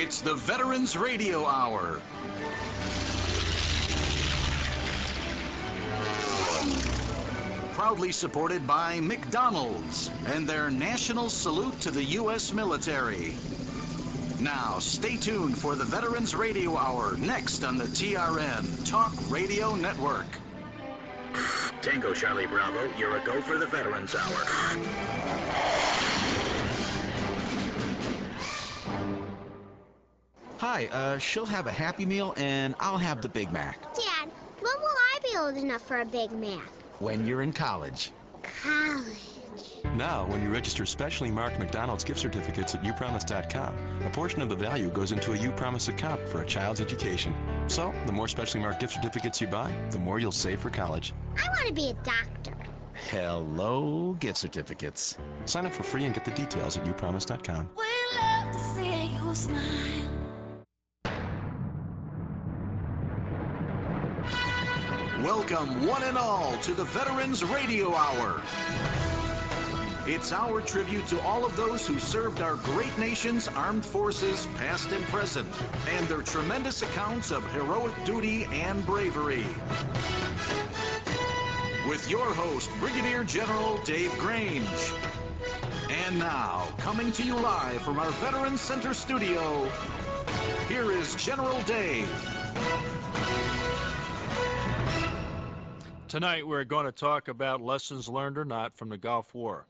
It's the Veterans Radio Hour. Proudly supported by McDonald's and their national salute to the U.S. military. Now, stay tuned for the Veterans Radio Hour next on the TRN Talk Radio Network. Tango Charlie Bravo, you're a go for the Veterans Hour. Hi, uh, she'll have a Happy Meal and I'll have the Big Mac. Dad, when will I be old enough for a Big Mac? When you're in college. College. Now, when you register specially marked McDonald's gift certificates at upromise.com, a portion of the value goes into a uPromise account for a child's education. So, the more specially marked gift certificates you buy, the more you'll save for college. I want to be a doctor. Hello, gift certificates. Sign up for free and get the details at upromise.com. We love to see you smile. Welcome, one and all, to the Veterans Radio Hour. It's our tribute to all of those who served our great nation's armed forces, past and present, and their tremendous accounts of heroic duty and bravery. With your host, Brigadier General Dave Grange. And now, coming to you live from our Veterans Center studio, here is General Dave. Tonight, we're going to talk about lessons learned or not from the Gulf War,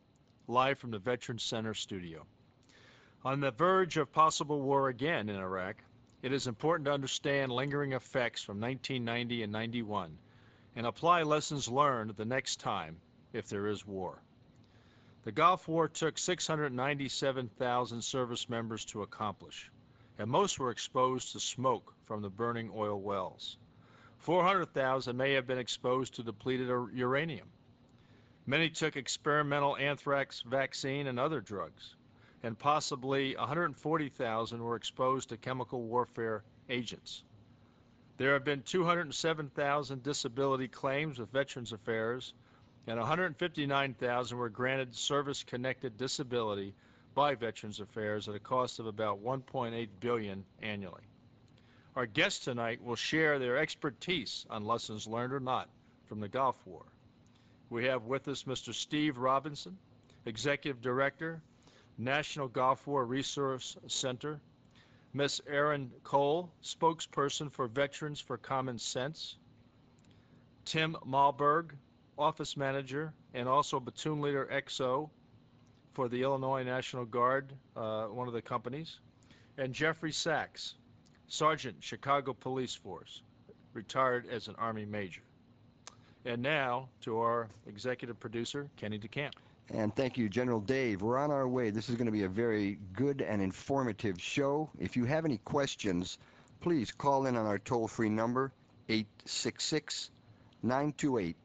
live from the Veterans Center studio. On the verge of possible war again in Iraq, it is important to understand lingering effects from 1990 and 91 and apply lessons learned the next time if there is war. The Gulf War took 697,000 service members to accomplish, and most were exposed to smoke from the burning oil wells. 400,000 may have been exposed to depleted uranium. Many took experimental anthrax vaccine and other drugs, and possibly 140,000 were exposed to chemical warfare agents. There have been 207,000 disability claims with Veterans Affairs, and 159,000 were granted service-connected disability by Veterans Affairs at a cost of about 1.8 billion annually. Our guests tonight will share their expertise on lessons learned or not from the Gulf War. We have with us Mr. Steve Robinson, Executive Director, National Gulf War Resource Center, Ms. Erin Cole, spokesperson for Veterans for Common Sense, Tim Malberg, Office Manager and also Platoon Leader XO for the Illinois National Guard, uh, one of the companies, and Jeffrey Sachs, Sergeant, Chicago Police Force, retired as an Army Major. And now to our executive producer, Kenny DeCamp. And thank you, General Dave. We're on our way. This is going to be a very good and informative show. If you have any questions, please call in on our toll free number, 866 928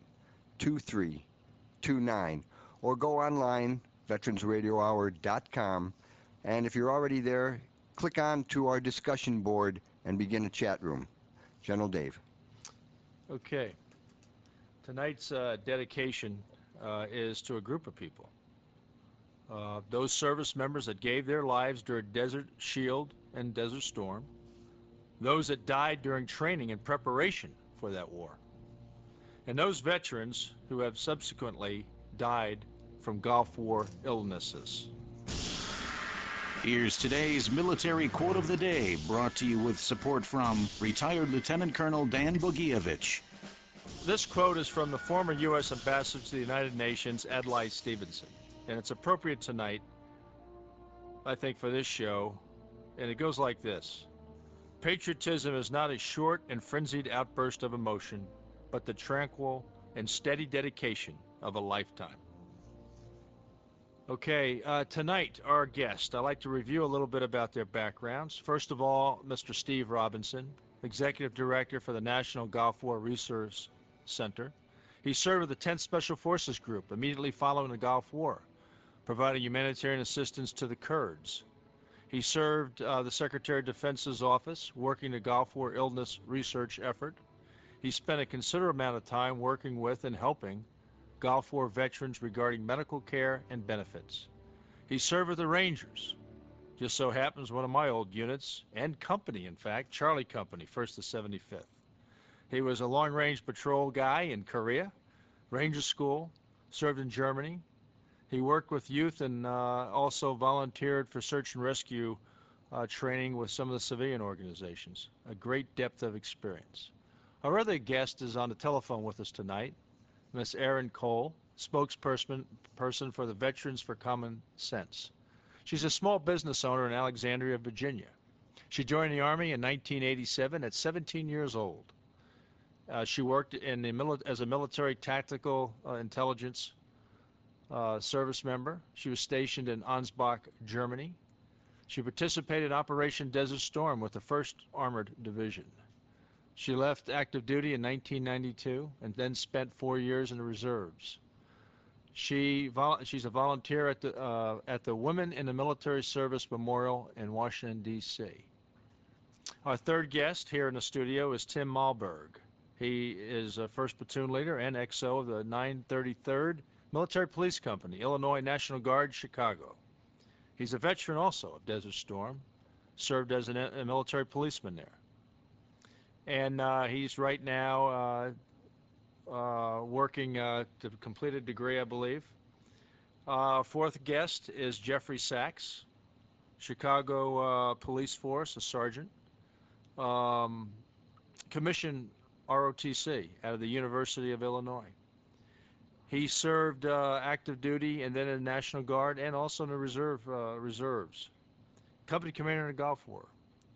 2329, or go online, veteransradiohour.com. And if you're already there, click on to our discussion board and begin a chat room. General Dave. Okay. Tonight's uh, dedication uh, is to a group of people. Uh, those service members that gave their lives during Desert Shield and Desert Storm, those that died during training and preparation for that war, and those veterans who have subsequently died from Gulf War illnesses. Here's today's military quote of the day, brought to you with support from retired Lieutenant Colonel Dan Bogievich. This quote is from the former U.S. Ambassador to the United Nations, Adlai Stevenson, and it's appropriate tonight, I think, for this show, and it goes like this. Patriotism is not a short and frenzied outburst of emotion, but the tranquil and steady dedication of a lifetime. Okay, uh, tonight, our guest, I'd like to review a little bit about their backgrounds. First of all, Mr. Steve Robinson, Executive Director for the National Gulf War Resource Center. He served with the 10th Special Forces Group immediately following the Gulf War, providing humanitarian assistance to the Kurds. He served uh, the Secretary of Defense's office, working the Gulf War illness research effort. He spent a considerable amount of time working with and helping Gulf War veterans regarding medical care and benefits. He served with the Rangers, Just so happens one of my old units and company, in fact, Charlie Company, 1st to 75th. He was a long range patrol guy in Korea, Ranger School, served in Germany. He worked with youth and uh, also volunteered for search and rescue uh, training with some of the civilian organizations. A great depth of experience. Our other guest is on the telephone with us tonight, Miss Erin Cole, spokesperson person for the Veterans for Common Sense. She's a small business owner in Alexandria, Virginia. She joined the Army in 1987 at 17 years old. Uh, she worked in the mili- as a military tactical uh, intelligence uh, service member. She was stationed in Ansbach, Germany. She participated in Operation Desert Storm with the 1st Armored Division. She left active duty in 1992 and then spent four years in the reserves. She she's a volunteer at the uh, at the Women in the Military Service Memorial in Washington D.C. Our third guest here in the studio is Tim Malberg. He is a first platoon leader and XO of the 933rd Military Police Company, Illinois National Guard, Chicago. He's a veteran also of Desert Storm, served as an, a military policeman there. And uh, he's right now uh, uh, working to complete a degree, I believe. Fourth guest is Jeffrey Sachs, Chicago Police Force, a sergeant. Um, commissioned ROTC out of the University of Illinois. He served uh, active duty and then in the National Guard and also in the reserve uh, reserves. Company commander in the Gulf War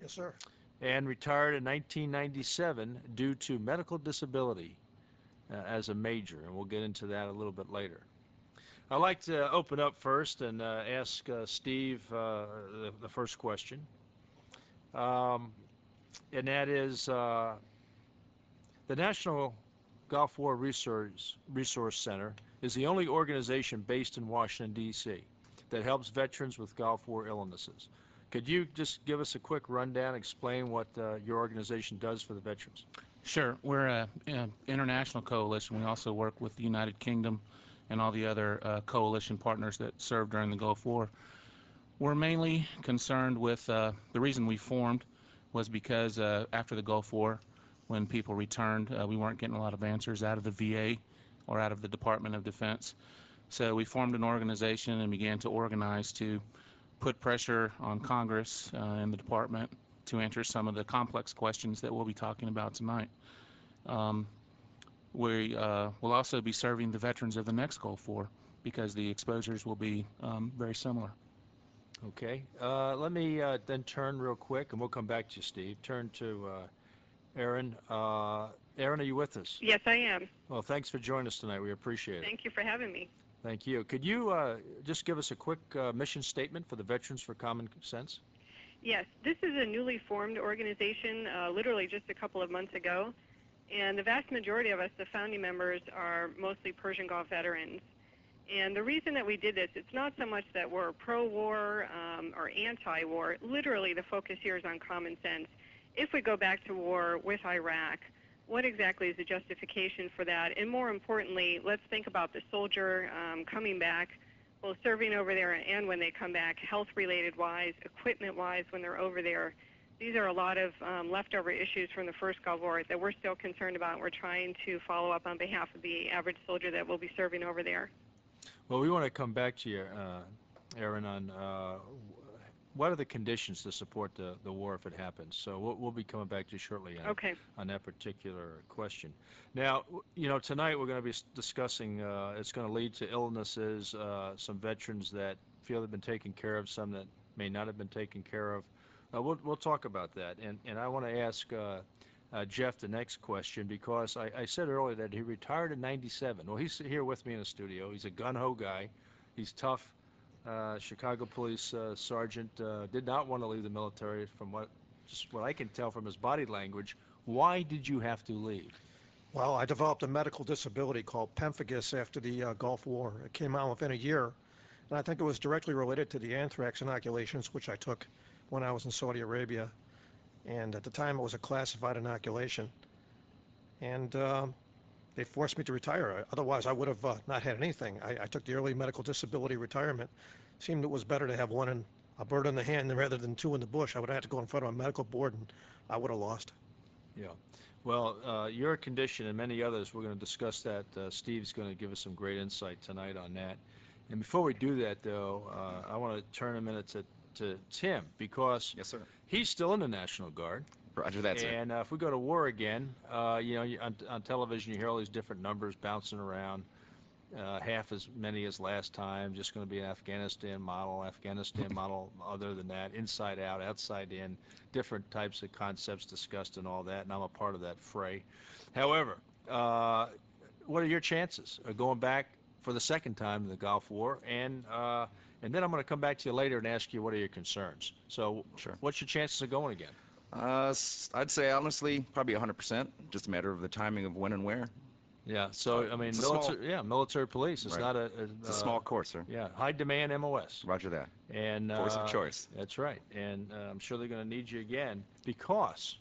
Yes, sir. And retired in 1997 due to medical disability uh, as a major, and we'll get into that a little bit later. I'd like to open up first and uh, ask uh, Steve uh, the, the first question, um, and that is uh, the National Gulf War Resource, Resource Center is the only organization based in Washington, D.C. that helps veterans with Gulf War illnesses. Could you just give us a quick rundown, explain what uh, your organization does for the veterans? Sure. We're an international coalition. We also work with the United Kingdom and all the other uh, coalition partners that served during the Gulf War. We're mainly concerned with uh, the reason we formed was because uh, after the Gulf War, when people returned, uh, we weren't getting a lot of answers out of the VA or out of the Department of Defense. So we formed an organization and began to organize to put pressure on Congress uh, and the department to answer some of the complex questions that we'll be talking about tonight. Um, we uh, will also be serving the veterans of the next Gulf War because the exposures will be um, very similar. Okay. Uh, let me uh, then turn real quick, and we'll come back to you, Steve. Turn to uh, Erin. Uh, Erin, are you with us? Yes, I am. Well, thanks for joining us tonight. We appreciate it. Thank you for having me. Thank you. Could you uh, just give us a quick uh, mission statement for the Veterans for Common Sense? Yes, this is a newly formed organization, uh, literally just a couple of months ago. And the vast majority of us, the founding members, are mostly Persian Gulf veterans. And the reason that we did this, it's not so much that we're pro-war um, or anti-war. Literally, the focus here is on common sense. If we go back to war with Iraq, what exactly is the justification for that? And more importantly, let's think about the soldier um, coming back, both serving over there and when they come back, health-related wise, equipment-wise when they're over there. These are a lot of um, leftover issues from the first Gulf War that we're still concerned about. And we're trying to follow up on behalf of the average soldier that will be serving over there. Well, we want to come back to you, uh, Erin, on uh, what are the conditions to support the, the war if it happens. So we'll, we'll be coming back to you shortly on, Okay. on that particular question. Now, you know, tonight we're going to be discussing, uh, it's going to lead to illnesses, uh, some veterans that feel they've been taken care of, some that may not have been taken care of. Uh, we'll, we'll talk about that. And, and I want to ask uh, uh, Jeff the next question because I, I said earlier that he retired in 97. Well, he's here with me in the studio. He's a gun-ho guy. He's tough. Uh, Chicago police uh, sergeant uh, did not want to leave the military from what just what I can tell from his body language. Why did you have to leave? Well, I developed a medical disability called pemphigus after the uh, Gulf War. It came out within a year, and I think it was directly related to the anthrax inoculations, which I took when I was in Saudi Arabia. And at the time, it was a classified inoculation. And um, they forced me to retire. Otherwise, I would have uh, not had anything. I, I took the early medical disability retirement. Seemed it was better to have one in a bird in the hand rather than two in the bush. I would have had to go in front of a medical board, and I would have lost. Yeah. Well, uh, your condition and many others, we're going to discuss that. Uh, Steve's going to give us some great insight tonight on that. And before we do that, though, uh, I want to turn a minute to, to Tim because Yes, sir. he's still in the National Guard. Roger that, sir. And uh, if we go to war again, uh, you know, you, on, on television you hear all these different numbers bouncing around. Uh, half as many as last time. Just going to be an Afghanistan model. Afghanistan model. Other than that, inside out, outside in, different types of concepts discussed and all that. And I'm a part of that fray. However, uh, what are your chances of going back for the second time in the Gulf War? And uh, and then I'm going to come back to you later and ask you what are your concerns. So, Sure. what's your chances of going again? Uh, I'd say honestly, probably 100%. Just a matter of the timing of when and where. Yeah. So Uh, I mean, a small- military. yeah, military police. It's Right. not a. a It's a uh, small course, sir. Yeah, high demand MOS. Roger that. And Force uh, of choice. That's right. And uh, I'm sure they're going to need you again because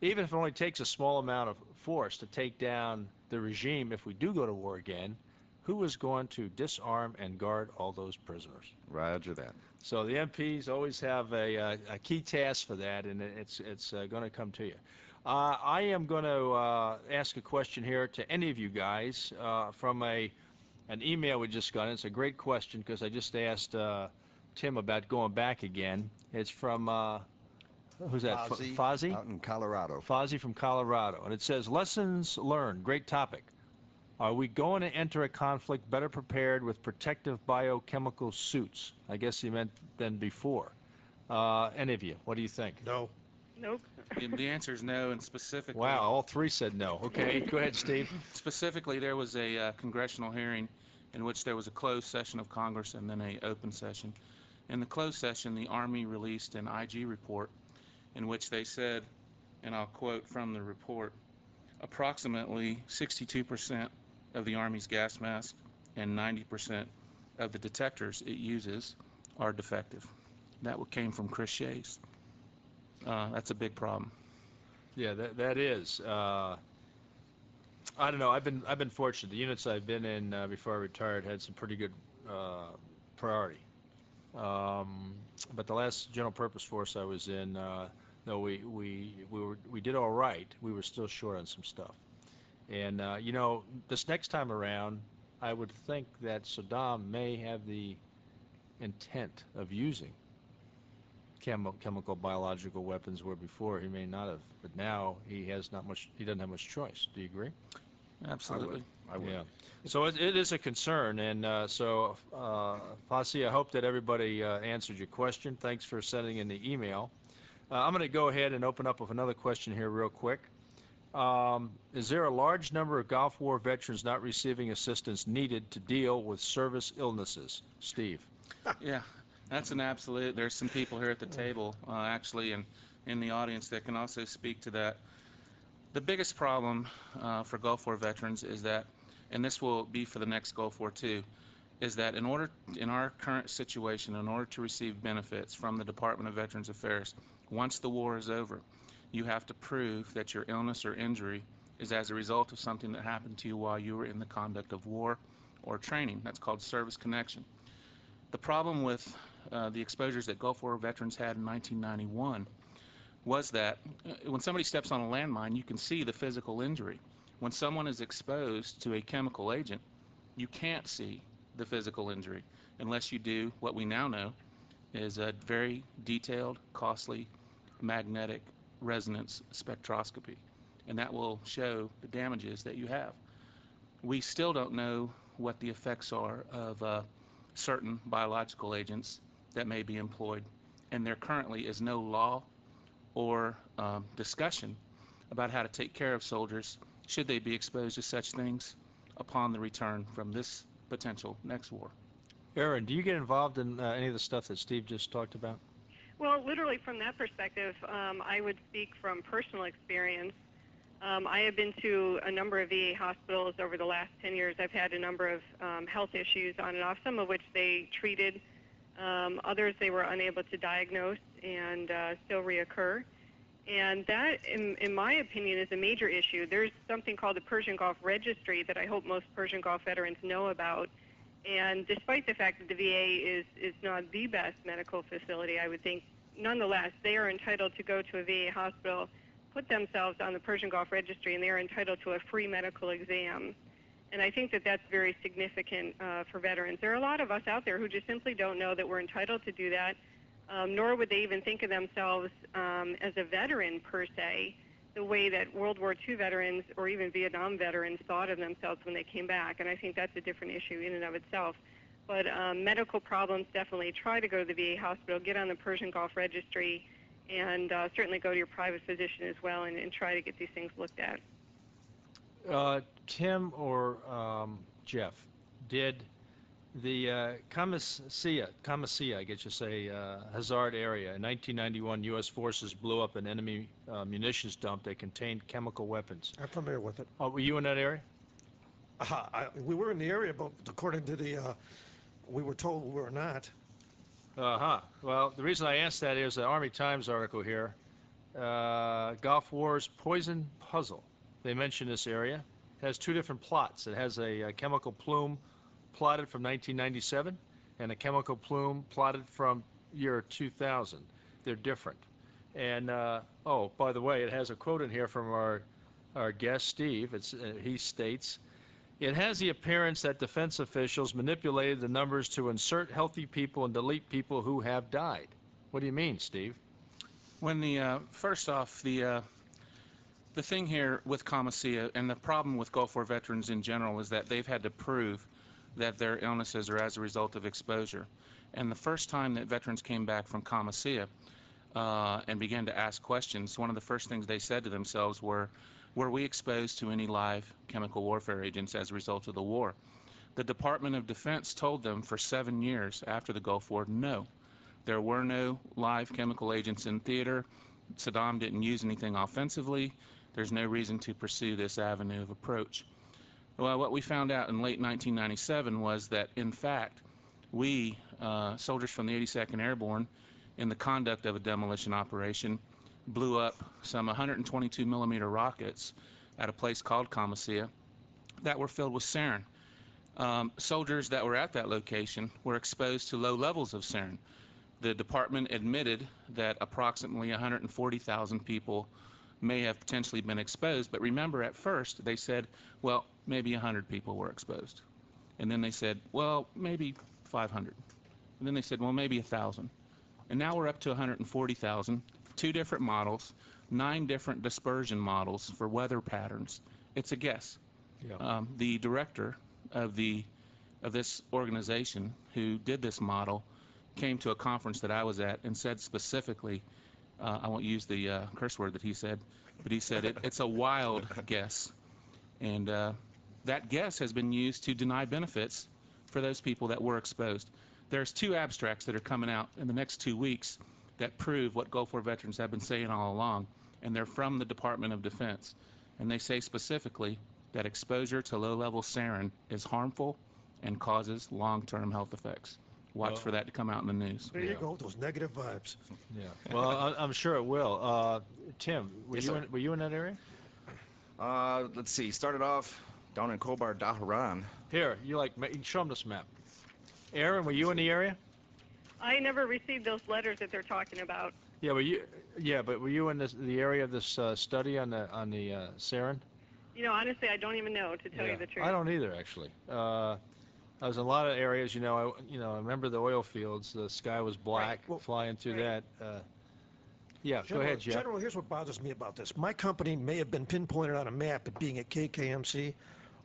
even if it only takes a small amount of force to take down the regime, if we do go to war again, who is going to disarm and guard all those prisoners? Roger that. So the MPs always have a, uh, a key task for that, and it's it's uh, going to come to you. Uh, I am going to uh, ask a question here to any of you guys uh, from a an email we just got. It's a great question because I just asked uh, Tim about going back again. It's from uh, who's that? F- Fozzie Fozzie? out in Colorado. Fozzie from Colorado, and it says lessons learned. Great topic. Are we going to enter a conflict better prepared with protective biochemical suits? I guess he meant than before. Uh, any of you, what do you think? No. Nope. The, the answer is no, and specifically. Wow, all three said no. Okay, go ahead, Steve. Specifically, there was a uh, congressional hearing in which there was a closed session of Congress and then a open session. In the closed session, the Army released an IG report in which they said, and I'll quote from the report, approximately 62% of the Army's gas mask and 90% of the detectors it uses are defective. That came from Chris Shays. Uh, that's a big problem. Yeah, that that is. Uh, I don't know. I've been I've been fortunate. The units I've been in uh, before I retired had some pretty good uh, priority. Um, but the last general purpose force I was in, uh, no, we we we were we did all right. We were still short on some stuff. And uh, you know, this next time around, I would think that Saddam may have the intent of using chemi- chemical biological weapons where before he may not have but now he has not much he doesn't have much choice. Do you agree? Absolutely. I would. yeah. So it, it is a concern and uh, so uh, Fossey, I hope that everybody uh, answered your question. Thanks for sending in the email. Uh, I'm going to go ahead and open up with another question here real quick um, is there a large number of Gulf War veterans not receiving assistance needed to deal with service illnesses Steve Yeah, that's an absolute. There's some people here at the table, uh, actually, and in the audience that can also speak to that. The biggest problem uh, for Gulf War veterans is that, and this will be for the next Gulf War too, is that in order, in our current situation, in order to receive benefits from the Department of Veterans Affairs, once the war is over, you have to prove that your illness or injury is as a result of something that happened to you while you were in the conduct of war or training. That's called service connection. The problem with uh, the exposures that Gulf War veterans had in 1991 was that uh, when somebody steps on a landmine, you can see the physical injury. When someone is exposed to a chemical agent, you can't see the physical injury unless you do what we now know is a very detailed, costly magnetic resonance spectroscopy. And that will show the damages that you have. We still don't know what the effects are of uh, certain biological agents that may be employed. And there currently is no law or um, discussion about how to take care of soldiers should they be exposed to such things upon the return from this potential next war. Erin, do you get involved in uh, any of the stuff that Steve just talked about? Well, literally from that perspective, um, I would speak from personal experience. Um, I have been to a number of VA hospitals over the last 10 years. I've had a number of um, health issues on and off, some of which they treated, um, others they were unable to diagnose and uh, still reoccur. And that, in, in my opinion, is a major issue. There's something called the Persian Gulf Registry that I hope most Persian Gulf veterans know about. And despite the fact that the VA is, is not the best medical facility, I would think, nonetheless, they are entitled to go to a VA hospital, put themselves on the Persian Gulf Registry, and they are entitled to a free medical exam. And I think that that's very significant uh, for veterans. There are a lot of us out there who just simply don't know that we're entitled to do that, um, nor would they even think of themselves um, as a veteran per se, the way that World War II veterans or even Vietnam veterans thought of themselves when they came back. And I think that's a different issue in and of itself. But um, medical problems definitely try to go to the VA hospital, get on the Persian Gulf Registry, and uh, certainly go to your private physician as well and, and try to get these things looked at. Uh, Tim or um, Jeff, did the uh, Khamisiyah, I guess you say, uh, Hazard area in 1991, U.S. forces blew up an enemy uh, munitions dump that contained chemical weapons. I'm familiar with it. Oh, were you in that area? Uh, I, we were in the area, but according to the, uh, we were told we were not. Uh-huh. Well, the reason I asked that is the Army Times article here, uh, Gulf War's Poison Puzzle. They mention this area. It has two different plots. It has a, a chemical plume plotted from 1997 and a chemical plume plotted from year 2000. They're different. And, uh, oh, by the way, it has a quote in here from our, our guest, Steve. It's, uh, he states, it has the appearance that defense officials manipulated the numbers to insert healthy people and delete people who have died. What do you mean, Steve? When the uh, first off, the uh, the thing here with Khamisiyah and the problem with Gulf War veterans in general is that they've had to prove that their illnesses are as a result of exposure. And the first time that veterans came back from Khamisiyah uh, and began to ask questions, one of the first things they said to themselves were, were we exposed to any live chemical warfare agents as a result of the war? The Department of Defense told them for seven years after the Gulf War, no. There were no live chemical agents in theater. Saddam didn't use anything offensively. There's no reason to pursue this avenue of approach. Well, what we found out in late 1997 was that, in fact, we, uh, soldiers from the 82nd Airborne, in the conduct of a demolition operation, blew up some 122 millimeter rockets at a place called Khamisiyah that were filled with sarin. Um, soldiers that were at that location were exposed to low levels of sarin. The department admitted that approximately 140,000 people may have potentially been exposed. But remember, at first, they said, well, maybe 100 people were exposed. And then they said, well, maybe 500. And then they said, well, maybe 1,000. And now we're up to 140,000, two different models, nine different dispersion models for weather patterns. It's a guess. Yeah. Um, the director of the of this organization who did this model came to a conference that I was at and said specifically uh, I won't use the uh, curse word that he said, but he said it, it's a wild guess. And uh, that guess has been used to deny benefits for those people that were exposed. There's two abstracts that are coming out in the next two weeks that prove what Gulf War veterans have been saying all along, and they're from the Department of Defense. And they say specifically that exposure to low-level sarin is harmful and causes long-term health effects. Watch Well- for that to come out in the news. There you go, those negative vibes. Yeah. Well, I, I'm sure it will. Uh, Tim, were Yes, you in, were you in that area? Uh, let's see. Started off down in Khobar Dhahran. Here, you like ma- show them this map. Erin, were you in the area? I never received those letters that they're talking about. Yeah, were you? Yeah, but were you in this, the area of this uh, study on the on the uh, sarin? You know, honestly, I don't even know, to tell Yeah. you the truth. I don't either, actually. Uh, I was in a lot of areas, you know. I you know I remember the oil fields. The sky was black, Well, flying through right. that. Uh, yeah, go General, ahead, Jeff. General, here's what bothers me about this. My company may have been pinpointed on a map at being at KKMC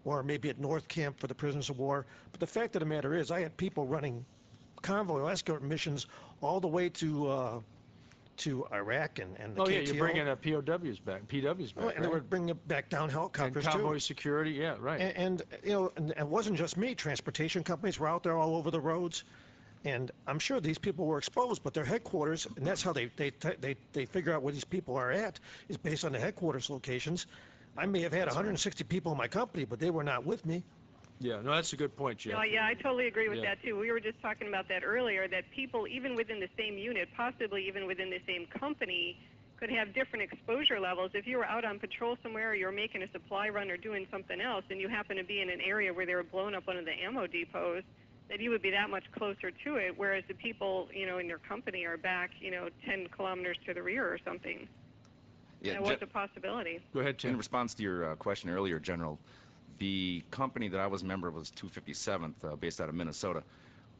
or maybe at North Camp for the prisoners of war. But the fact of the matter is, I had people running convoy or escort missions all the way to uh, to Iraq and, and the Oh yeah, you're bringing uh, POWs back, PWs back, Oh, and they were bringing it back down helicopters and convoy too. security. Yeah, right. And, and you know, and it wasn't just me. Transportation companies were out there all over the roads, and I'm sure these people were exposed. But their headquarters, and that's how they they they they figure out where these people are at, is based on the headquarters locations. I may have had 160 people in my company, but they were not with me. yeah, no, that's a good point, Jeff. No, yeah, I totally agree with Yeah. that too. We were just talking about that earlier. That people, even within the same unit, possibly even within the same company, could have different exposure levels. If you were out on patrol somewhere, or you're making a supply run or doing something else, and you happen to be in an area where they were blowing up one of the ammo depots, that you would be that much closer to it, whereas the people, you know, in your company are back, you know, 10 kilometers to the rear or something. Yeah, that ge- was a possibility. Go ahead, In response to your uh, question earlier, General, the company that I was a member of was 257th, uh, based out of Minnesota.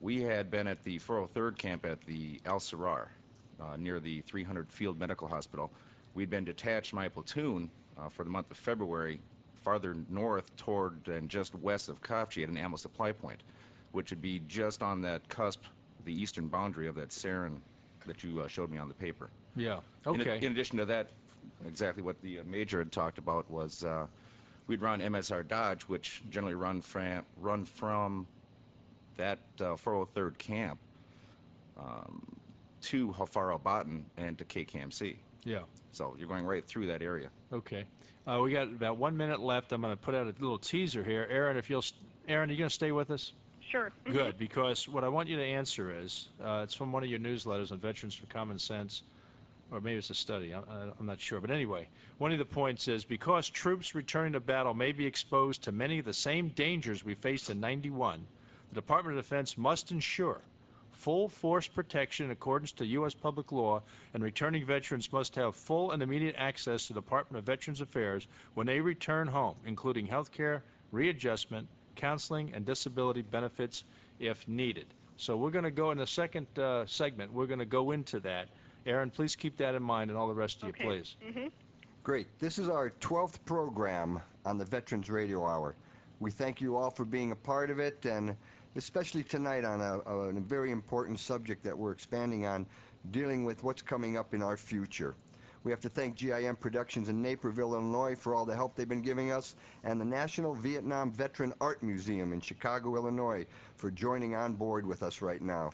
We had been at the 403rd camp at the Al Sarar, uh, near the 300 Field Medical Hospital. We'd been detached, my platoon, uh, for the month of February, farther north toward and just west of Khafji at an ammo supply point, which would be just on that cusp, the eastern boundary of that sarin that you uh, showed me on the paper. Yeah. In, Okay. in addition to that, exactly what the uh, major had talked about was uh, we'd run MSR Dodge, which generally run from run from that uh, 403rd camp um, to Hafar al Batin and to KKMC. Yeah. So you're going right through that area. Okay. Uh, we got about one minute left. I'm going to put out a little teaser here. Erin, if you'll, st- Erin, are you going to stay with us? Sure. Good, because what I want you to answer is, uh, it's from one of your newsletters on Veterans for Common Sense, or maybe it's a study, I'm, not sure. But anyway, one of the points is, because troops returning to battle may be exposed to many of the same dangers we faced in 91, the Department of Defense must ensure full force protection in accordance to U.S. public law, and returning veterans must have full and immediate access to the Department of Veterans Affairs when they return home, including health care, readjustment, counseling, and disability benefits if needed. So we're going to go in the second uh, segment, we're going to go into that. Erin, please keep that in mind and all the rest of you, please. Mm-hmm. Great. This is our 12th program on the Veterans Radio Hour. We thank you all for being a part of it, and especially tonight on a, a, a very important subject that we're expanding on, dealing with what's coming up in our future. We have to thank GIM Productions in Naperville, Illinois for all the help they've been giving us, and the National Vietnam Veteran Art Museum in Chicago, Illinois for joining on board with us right now.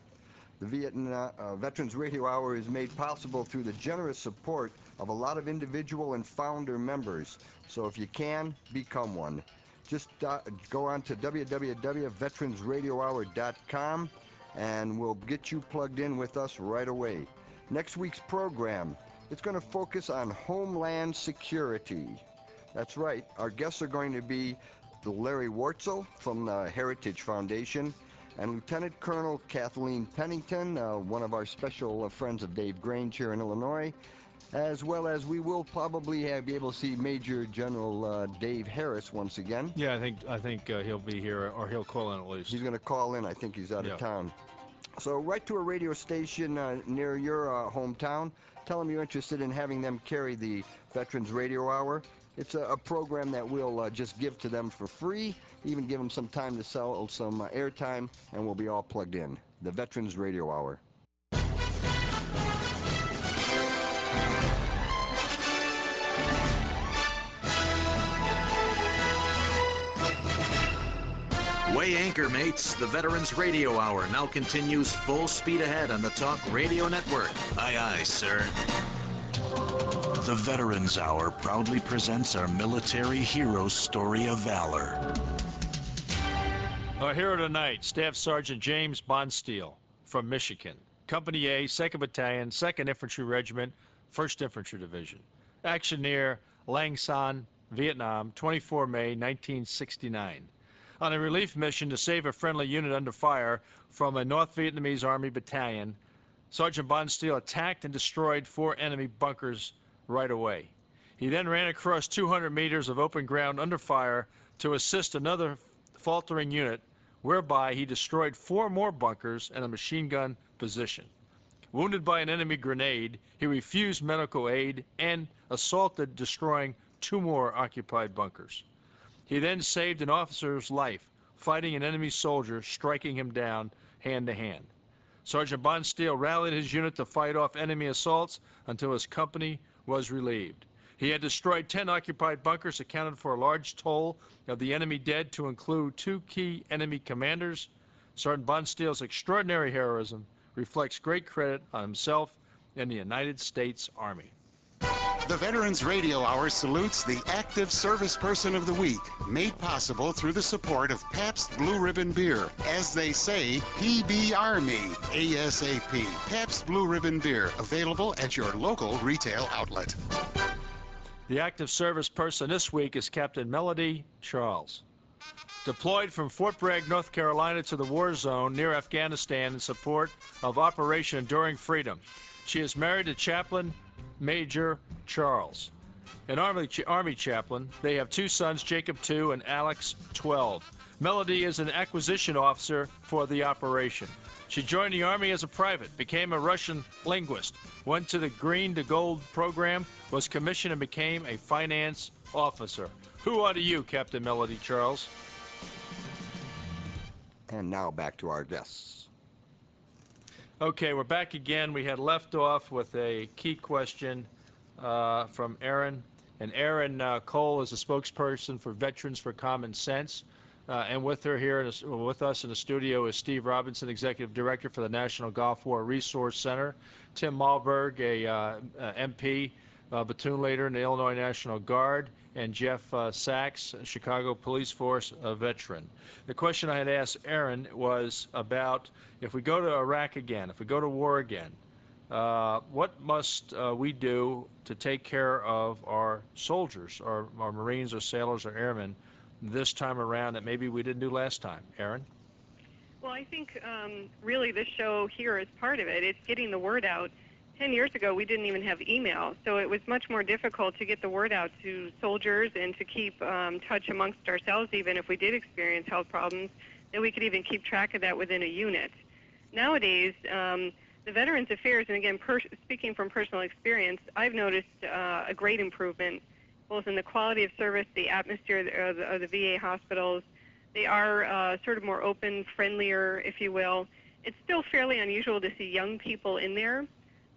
The Vietnam uh, Veterans Radio Hour is made possible through the generous support of a lot of individual and founder members. So if you can, become one. Just uh, go on to www.veteransradiohour.com and we'll get you plugged in with us right away. Next week's program, it's going to focus on homeland security. That's right. Our guests are going to be Larry Wortzel from the Heritage Foundation and Lieutenant Colonel Kathleen Pennington, uh, one of our special uh, friends of Dave Grange here in Illinois, as well as we will probably have, be able to see Major General uh, Dave Harris once again. Yeah, I think I think uh, he'll be here, or he'll call in at least. He's going to call in. I think he's out Yeah. of town. So write to a radio station uh, near your uh, hometown. Tell them you're interested in having them carry the Veterans Radio Hour. It's a, a program that we'll uh, just give to them for free, even give them some time to sell some uh, airtime, and we'll be all plugged in. The Veterans Radio Hour. Way anchor, mates. The Veterans Radio Hour now continues full speed ahead on the Talk Radio Network. Aye, aye, sir. The Veterans Hour proudly presents our military hero's story of valor. Our hero tonight, Staff Sergeant James Bondsteel from Michigan, Company A, 2nd Battalion, 2nd Infantry Regiment, 1st Infantry Division. Action near Lang Son, Vietnam, 24 May 1969. On a relief mission to save a friendly unit under fire from a North Vietnamese Army battalion, Sergeant Bondsteel attacked and destroyed four enemy bunkers right away. He then ran across 200 meters of open ground under fire to assist another faltering unit, whereby he destroyed four more bunkers and a machine gun position. Wounded by an enemy grenade, he refused medical aid and assaulted, destroying two more occupied bunkers. He then saved an officer's life, fighting an enemy soldier, striking him down hand to hand. Sergeant Bondsteel rallied his unit to fight off enemy assaults until his company was relieved. He had destroyed 10 occupied bunkers, accounted for a large toll of the enemy dead, to include two key enemy commanders. Sergeant Bondsteel's extraordinary heroism reflects great credit on himself and the United States Army. The Veterans Radio Hour salutes the Active Service Person of the Week, made possible through the support of Pabst Blue Ribbon Beer. As they say, PB Army, ASAP. Pabst Blue Ribbon Beer, available at your local retail outlet. The active service person this week is Captain Melody Charles. deployed from Fort Bragg, North Carolina to the war zone near Afghanistan in support of Operation Enduring Freedom. She is married to Chaplain Major Charles. An Army, Army chaplain, they have two sons, Jacob 2 and Alex 12. Melody is an acquisition officer for the operation. She joined the Army as a private, became a Russian linguist, went to the Green to Gold program, was commissioned and became a finance officer. Who are you, Captain Melody Charles? And now back to our guests. Okay, we're back again. We had left off with a key question uh, from Erin. And Erin uh, Cole is a spokesperson for Veterans for Common Sense. Uh, and with her here, with us in the studio is Steve Robinson, Executive Director for the National Gulf War Resource Center, Tim Malberg, a, uh, MP, uh, platoon leader in the Illinois National Guard, and Jeff uh, Sachs, Chicago Police Force a veteran. The question I had asked Erin was about if we go to Iraq again, if we go to war again, uh, what must uh, we do to take care of our soldiers, our, our Marines or sailors or airmen this time around that maybe we didn't do last time? Erin? Well, I think um, really this show here is part of it. It's getting the word out 10 years ago, we didn't even have email, so it was much more difficult to get the word out to soldiers and to keep um, touch amongst ourselves, even if we did experience health problems, that we could even keep track of that within a unit. Nowadays, um, the Veterans Affairs, and again, per- speaking from personal experience, I've noticed uh, a great improvement both in the quality of service, the atmosphere of the, of the VA hospitals. They are uh, sort of more open, friendlier, if you will. It's still fairly unusual to see young people in there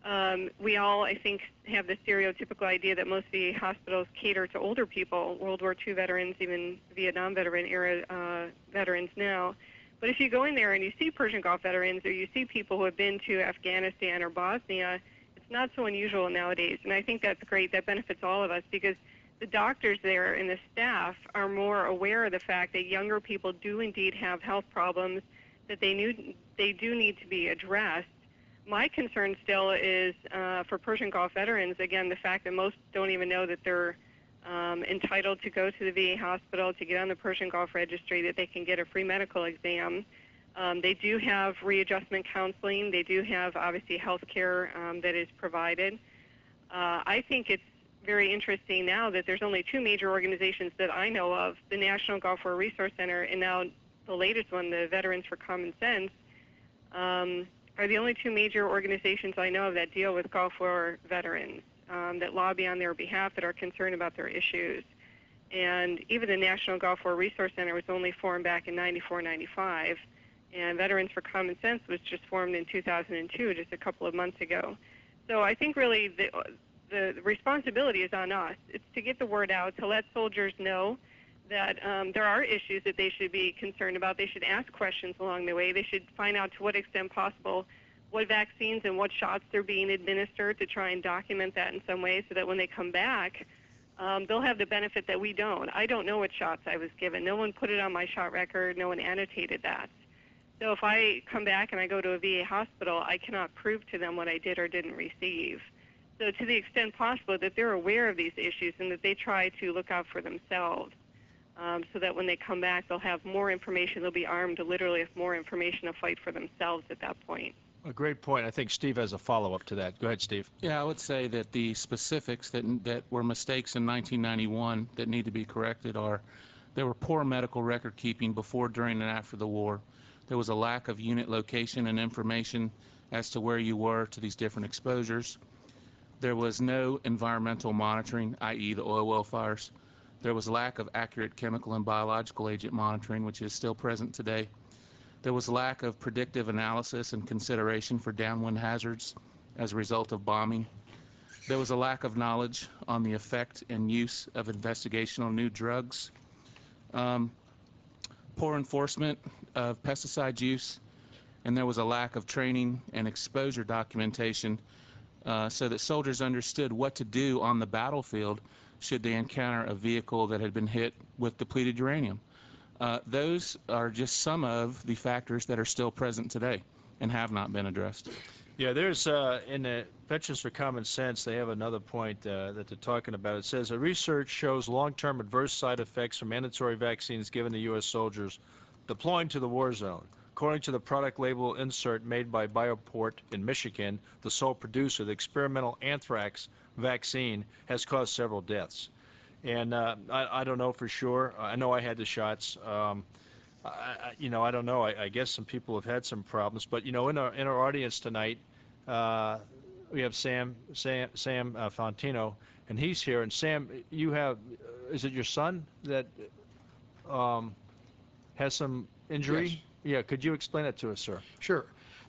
um, we all, I think, have the stereotypical idea that most VA hospitals cater to older people, World War II veterans, even Vietnam veteran era uh, veterans now. But if you go in there and you see Persian Gulf veterans or you see people who have been to Afghanistan or Bosnia, it's not so unusual nowadays. And I think that's great. That benefits all of us because the doctors there and the staff are more aware of the fact that younger people do indeed have health problems, that they, knew, they do need to be addressed my concern still is uh, for Persian Gulf veterans, again, the fact that most don't even know that they're um, entitled to go to the VA hospital to get on the Persian Gulf registry, that they can get a free medical exam. Um, they do have readjustment counseling. They do have, obviously, health care um, that is provided. Uh, I think it's very interesting now that there's only two major organizations that I know of, the National Gulf War Resource Center and now the latest one, the Veterans for Common Sense, um, are the only two major organizations I know of that deal with Gulf War veterans, um, that lobby on their behalf, that are concerned about their issues. And even the National Gulf War Resource Center was only formed back in 94, 95. And Veterans for Common Sense was just formed in 2002, just a couple of months ago. So I think really the, the responsibility is on us. It's to get the word out, to let soldiers know that um, there are issues that they should be concerned about. They should ask questions along the way. They should find out to what extent possible what vaccines and what shots they're being administered to try and document that in some way so that when they come back, um, they'll have the benefit that we don't. I don't know what shots I was given. No one put it on my shot record. No one annotated that. So if I come back and I go to a VA hospital, I cannot prove to them what I did or didn't receive. So to the extent possible that they're aware of these issues and that they try to look out for themselves um, so that when they come back, they'll have more information. They'll be armed literally with more information to fight for themselves at that point. A great point. I think Steve has a follow-up to that. Go ahead, Steve. Yeah, I would say that the specifics that that were mistakes in 1991 that need to be corrected are there were poor medical record keeping before, during, and after the war. There was a lack of unit location and information as to where you were to these different exposures. There was no environmental monitoring, i.e., the oil well fires. There was lack of accurate chemical and biological agent monitoring, which is still present today. There was lack of predictive analysis and consideration for downwind hazards as a result of bombing. There was a lack of knowledge on the effect and use of investigational new drugs. Um, poor enforcement of pesticide use, and there was a lack of training and exposure documentation uh, so that soldiers understood what to do on the battlefield should they encounter a vehicle that had been hit with depleted uranium. Uh, those are just some of the factors that are still present today and have not been addressed. Yeah, there's uh, in the Veterans for Common Sense, they have another point uh, that they're talking about. It says a research shows long-term adverse side effects from mandatory vaccines given to U.S. soldiers deploying to the war zone. According to the product label insert made by Bioport in Michigan, the sole producer, the experimental anthrax vaccine has caused several deaths. And uh, I, I don't know for sure. I know I had the shots. Um, I, you know, I don't know. I, I guess some people have had some problems, but you know, in our in our audience tonight, uh, we have Sam Sam Sam uh, Fontino, and he's here. And Sam, you have, is it your son that um, has some injury? Yes. Yeah. Could you explain that to us, sir? Sure.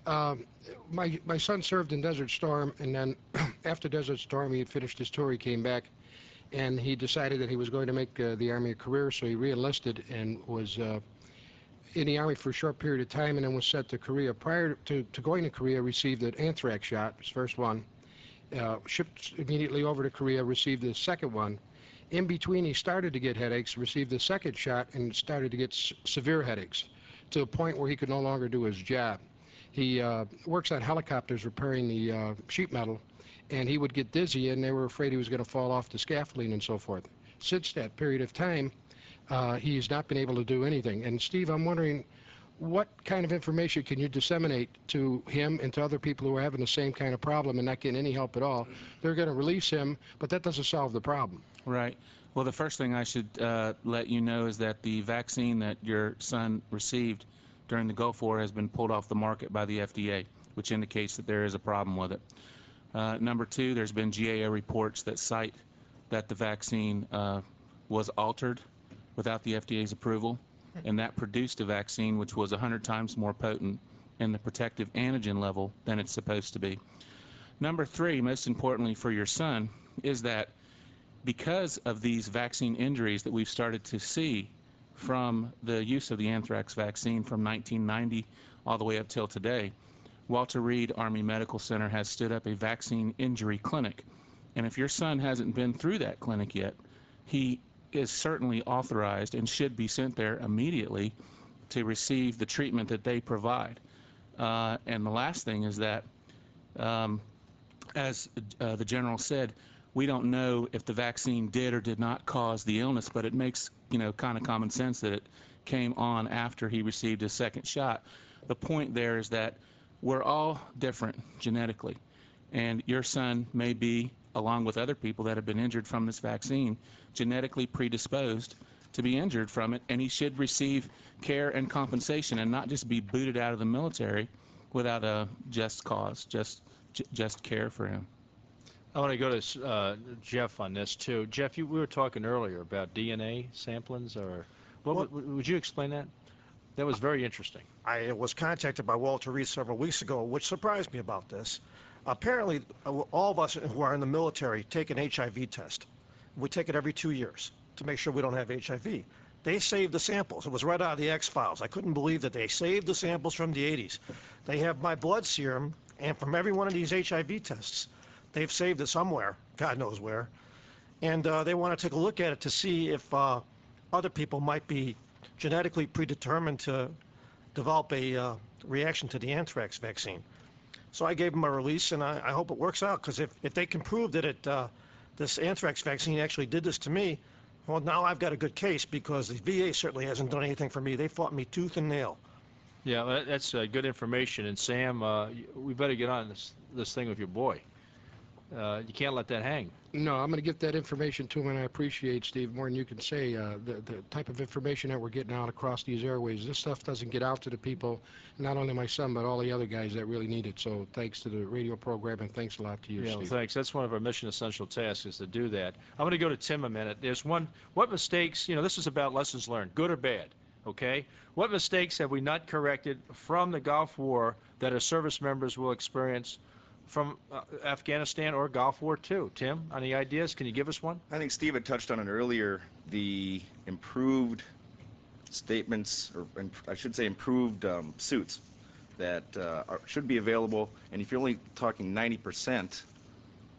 Um, my my son served in Desert Storm, and then after Desert Storm, he had finished his tour. He came back, and he decided that he was going to make uh, the Army a career. So he reenlisted and was uh, in the Army for a short period of time, and then was sent to Korea. Prior to, to going to Korea, received an anthrax shot, his first one. Uh, shipped immediately over to Korea, received the second one. In between, he started to get headaches, received the second shot, and started to get severe headaches to a point where he could no longer do his job. He uh, works on helicopters repairing the uh, sheet metal, and he would get dizzy, and they were afraid he was going to fall off the scaffolding and so forth. Since that period of time, uh, he's not been able to do anything. And Steve, I'm wondering, what kind of information can you disseminate to him and to other people who are having the same kind of problem and not getting any help at all? They're going to release him, but that doesn't solve the problem. Right. Well, the first thing I should uh, let you know is that the vaccine that your son received during the Gulf War has been pulled off the market by the FDA, which indicates that there is a problem with it. Uh, number two, there's been GAO reports that cite that the vaccine uh, was altered without the FDA's approval, and that produced a vaccine which was 100 times more potent in the protective antigen level than it's supposed to be. Number three, most importantly for your son, is that because of these vaccine injuries that we've started to see from the use of the anthrax vaccine from 1990 all the way up till today, Walter Reed Army Medical Center has stood up a vaccine injury clinic. And if your son hasn't been through that clinic yet, he is certainly authorized and should be sent there immediately to receive the treatment that they provide. Uh, and the last thing is that, um, as uh, the general said, we don't know if the vaccine did or did not cause the illness, but it makes, you know, kind of common sense that it came on after he received his second shot. The point there is that we're all different genetically, and your son may be, along with other people that have been injured from this vaccine, genetically predisposed to be injured from it, and he should receive care and compensation and not just be booted out of the military without a just cause, just just care for him. I want to go to uh, Jeff on this too. Jeff, you, we were talking earlier about DNA samplings, or what, Well- would, would you explain that? That was very interesting. I was contacted by Walter Reed several weeks ago, which surprised me about this. Apparently, uh, all of us who are in the military take an HIV test. We take it every two years to make sure we don't have HIV. They saved the samples. It was right out of the X Files. I couldn't believe that they saved the samples from the 80s. They have my blood serum, and from every one of these HIV tests, they've saved it somewhere. God knows where. And uh, they want to take a look at it to see if uh, other people might be genetically predetermined to develop a uh, reaction to the anthrax vaccine. So I gave them a release, and I, I hope it works out, because if, if they can prove that it, uh, this anthrax vaccine actually did this to me, well, now I've got a good case, because the VA certainly hasn't done anything for me. They fought me tooth and nail. Yeah, that's uh, good information. And Sam, uh, we better get on this this thing with your boy. Uh, you can't let that hang. No, I'm going to get that information to him, and I appreciate, Steve, more than you can say, uh, the, the type of information that we're getting out across these airways. This stuff doesn't get out to the people, not only my son, but all the other guys that really need it. So thanks to the radio program, and thanks a lot to you, Yeah, Steve. thanks. That's one of our mission essential tasks is to do that. I'm going to go to Tim a minute. There's one. What mistakes? You know, this is about lessons learned, good or bad. Okay. What mistakes have we not corrected from the Gulf War that our service members will experience from uh, Afghanistan or Gulf War II. Tim, any ideas? Can you give us one? I think Steve had touched on it earlier, the improved statements, or imp- I should say improved um, suits that uh, are, should be available. And if you're only talking 90%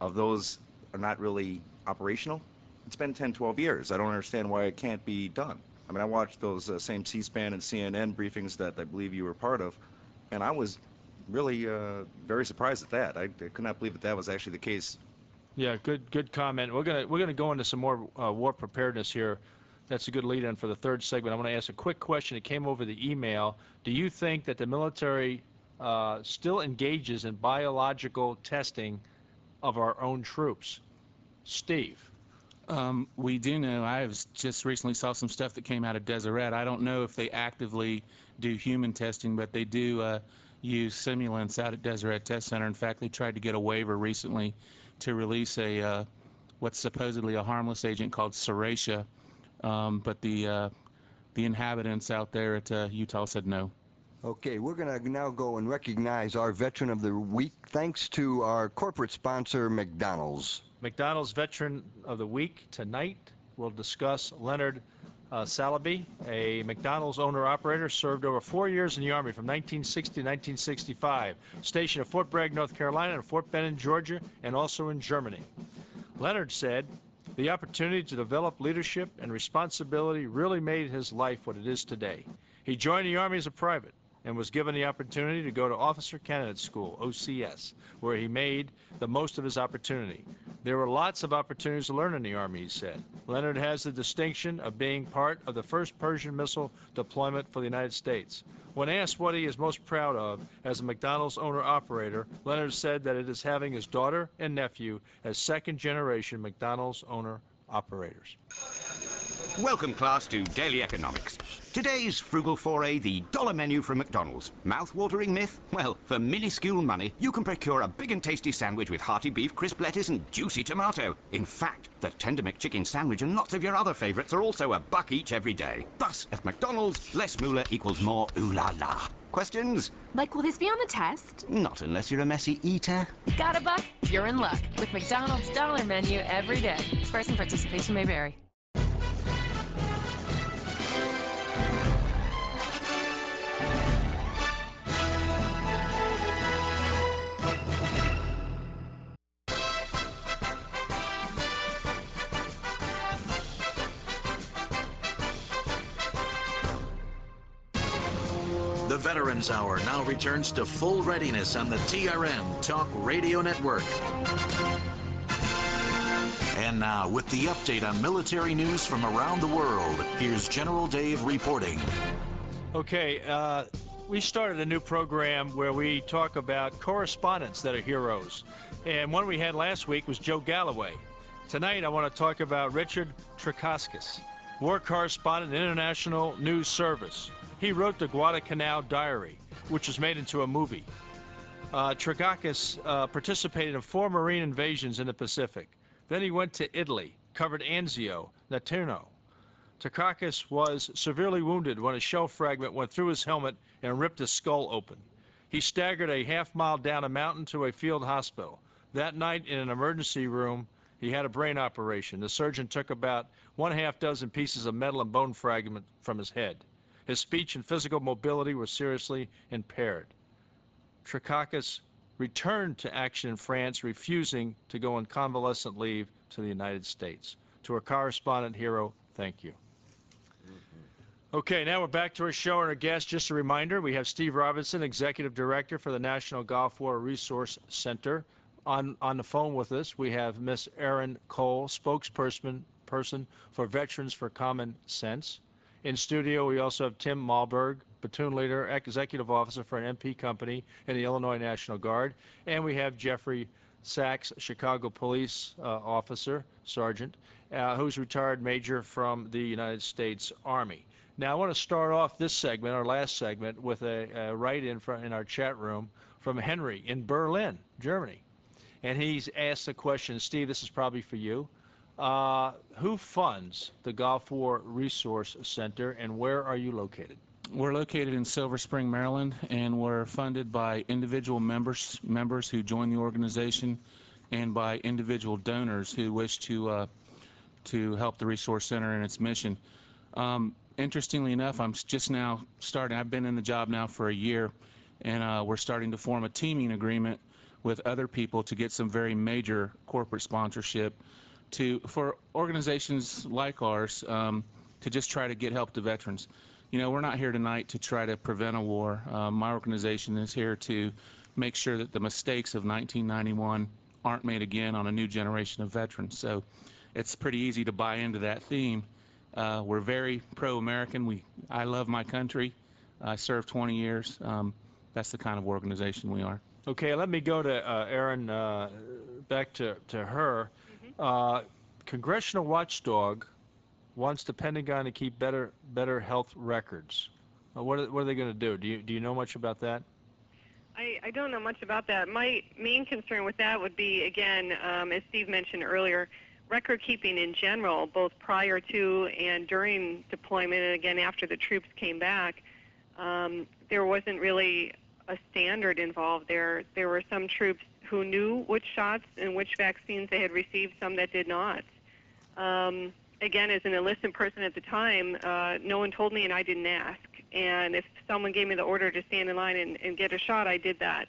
of those are not really operational, it's been 10, 12 years. I don't understand why it can't be done. I mean, I watched those uh, same C-SPAN and CNN briefings that I believe you were part of, and I was really uh, very surprised at that. I, I could not believe that that was actually the case. Yeah, good good comment. We're gonna we're gonna go into some more uh, war preparedness here. That's a good lead-in for the third segment. I want to ask a quick question. It came over the email. Do you think that the military uh, still engages in biological testing of our own troops? Steve. Um, we do know. I was just recently saw some stuff that came out of Deseret. I don't know if they actively do human testing, but they do uh, use simulants out at Deseret Test Center. In fact, they tried to get a waiver recently to release a uh, what's supposedly a harmless agent called Serratia, um, but the uh, the inhabitants out there at uh, Utah said no. Okay, we're going to now go and recognize our Veteran of the Week thanks to our corporate sponsor, McDonald's. McDonald's Veteran of the Week tonight. We'll discuss Leonard uh, Salaby, a McDonald's owner-operator, served over four years in the Army from 1960 to 1965, stationed at Fort Bragg, North Carolina, and Fort Benning, Georgia, and also in Germany. Leonard said, the opportunity to develop leadership and responsibility really made his life what it is today. He joined the Army as a private and was given the opportunity to go to Officer Candidate School, OCS, where he made the most of his opportunity. There were lots of opportunities to learn in the Army, he said. Leonard has the distinction of being part of the first Pershing missile deployment for the United States. When asked what he is most proud of as a McDonald's owner-operator, Leonard said that it is having his daughter and nephew as second-generation McDonald's owner-operators. Welcome, class, to Daily Economics. Today's frugal foray, the dollar menu from McDonald's. Mouth-watering myth? Well, for minuscule money, you can procure a big and tasty sandwich with hearty beef, crisp lettuce, and juicy tomato. In fact, the Tender McChicken sandwich and lots of your other favorites are also a buck each every day. Thus, at McDonald's, less moolah equals more ooh la la. Questions? Like, will this be on the test? Not unless you're a messy eater. Got a buck? You're in luck. With McDonald's dollar menu every day. Price and participation may vary. Hour now returns to full readiness on the TRN Talk Radio Network. And now, with the update on military news from around the world, here's General Dave reporting. Okay, uh, we started a new program where we talk about correspondents that are heroes. And one we had last week was Joe Galloway. Tonight, I want to talk about Richard Tregaskis, war correspondent International News Service. He wrote the Guadalcanal Diary, which was made into a movie. Uh, Tregaskis uh, participated in four Marine invasions in the Pacific. Then he went to Italy, covered Anzio, Salerno. Tregaskis was severely wounded when a shell fragment went through his helmet and ripped his skull open. He staggered a half mile down a mountain to a field hospital. That night, in an emergency room, he had a brain operation. The surgeon took about one half dozen pieces of metal and bone fragment from his head. His speech and physical mobility were seriously impaired. Tregaskis returned to action in France, refusing to go on convalescent leave to the United States. To our correspondent hero, thank you. Okay, now we're back to our show and our guest. Just a reminder, we have Steve Robinson, Executive Director for the National Gulf War Resource Center. On, on the phone with us, we have Miss Erin Cole, spokesperson person for Veterans for Common Sense. In studio, we also have Tim Malberg, platoon leader, executive officer for an MP company in the Illinois National Guard. And we have Jeffrey Sachs, Chicago police uh, officer, sergeant, uh, who's retired major from the United States Army. Now, I want to start off this segment, our last segment, with a, a write-in front in our chat room from Henry in Berlin, Germany. And he's asked a question. Steve, this is probably for you. Uh, who funds the Gulf War Resource Center, and where are you located? We're located in Silver Spring, Maryland, and we're funded by individual members members who join the organization, and by individual donors who wish to uh, to help the Resource Center in its mission. Um, interestingly enough, I'm just now starting. I've been in the job now for a year, and uh, we're starting to form a teaming agreement with other people to get some very major corporate sponsorship to for organizations like ours um, to just try to get help to veterans. You know, we're not here tonight to try to prevent a war. Uh, my organization is here to make sure that the mistakes of 1991 aren't made again on a new generation of veterans. So it's pretty easy to buy into that theme. Uh, we're very pro-American. We, I love my country. I served 20 years. Um, that's the kind of organization we are. Okay, let me go to uh, Erin, uh, back to, to her. Uh, Congressional Watchdog wants the Pentagon to keep better better health records. Uh, what, are, what are they going to do? Do you, do you know much about that? I, I don't know much about that. My main concern with that would be, again, um, as Steve mentioned earlier, record keeping in general, both prior to and during deployment, and again after the troops came back. Um, there wasn't really a standard involved there. There were some troops who knew which shots and which vaccines they had received, some that did not. Um, again, as an enlisted person at the time, uh, no one told me and I didn't ask. And if someone gave me the order to stand in line and, and get a shot, I did that.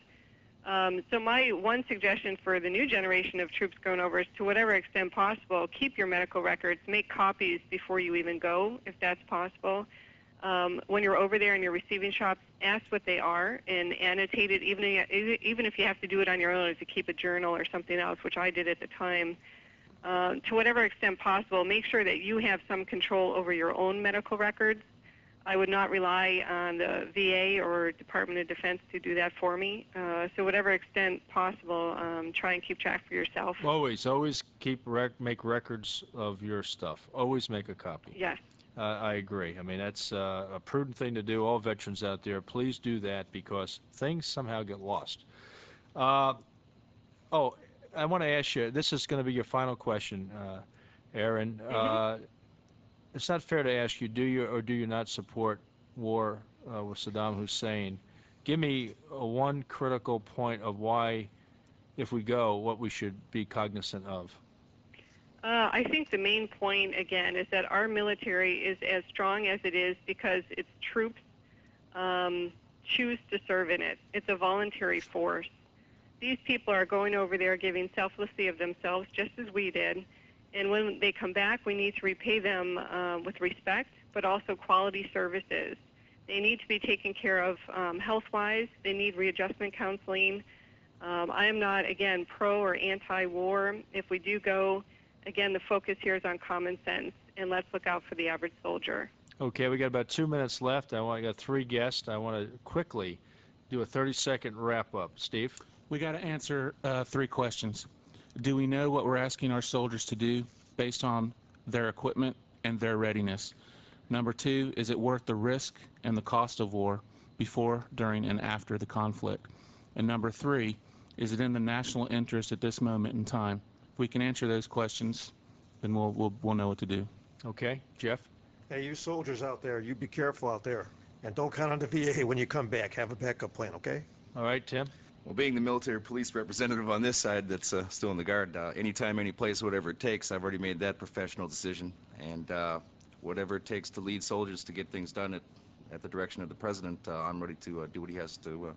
Um, so my one suggestion for the new generation of troops going over is to whatever extent possible, keep your medical records, make copies before you even go, if that's possible. Um, when you're over there and you're receiving shots, ask what they are and annotate it, even if, even if you have to do it on your own, if you keep a journal or something else, which I did at the time. Uh, to whatever extent possible, make sure that you have some control over your own medical records. I would not rely on the VA or Department of Defense to do that for me. Uh, so whatever extent possible, um, try and keep track for yourself. Always, always keep rec- make records of your stuff. Always make a copy. Yes. Uh, I agree. I mean, that's uh, a prudent thing to do. All veterans out there, please do that because things somehow get lost. Uh, oh, I want to ask you. This is going to be your final question, uh, Erin. Uh, it's not fair to ask you, do you or do you not support war uh, with Saddam Hussein? Give me uh, one critical point of why, if we go, what we should be cognizant of. Uh, I think the main point, again, is that our military is as strong as it is because its troops um, choose to serve in it. It's a voluntary force. These people are going over there giving selflessly of themselves, just as we did. And when they come back, we need to repay them uh, with respect, but also quality services. They need to be taken care of um, health-wise. They need readjustment counseling. Um, I am not, again, pro or anti-war. If we do go, again, the focus here is on common sense, and let's look out for the average soldier. Okay, we got about two minutes left. I want I got three guests. I want to quickly do a 30-second wrap-up. Steve. We got to answer uh, three questions. Do we know what we're asking our soldiers to do based on their equipment and their readiness? Number two, is it worth the risk and the cost of war before, during, and after the conflict? And number three, is it in the national interest at this moment in time? If we can answer those questions, then we'll, we'll, we'll know what to do. Okay, Jeff? Hey, you soldiers out there, you be careful out there. And don't count on the VA when you come back. Have a backup plan, okay? All right, Tim? Well, being the military police representative on this side that's uh, still in the guard, uh, anytime, any place, whatever it takes, I've already made that professional decision. And uh, whatever it takes to lead soldiers to get things done at, at the direction of the president, uh, I'm ready to uh, do what he has to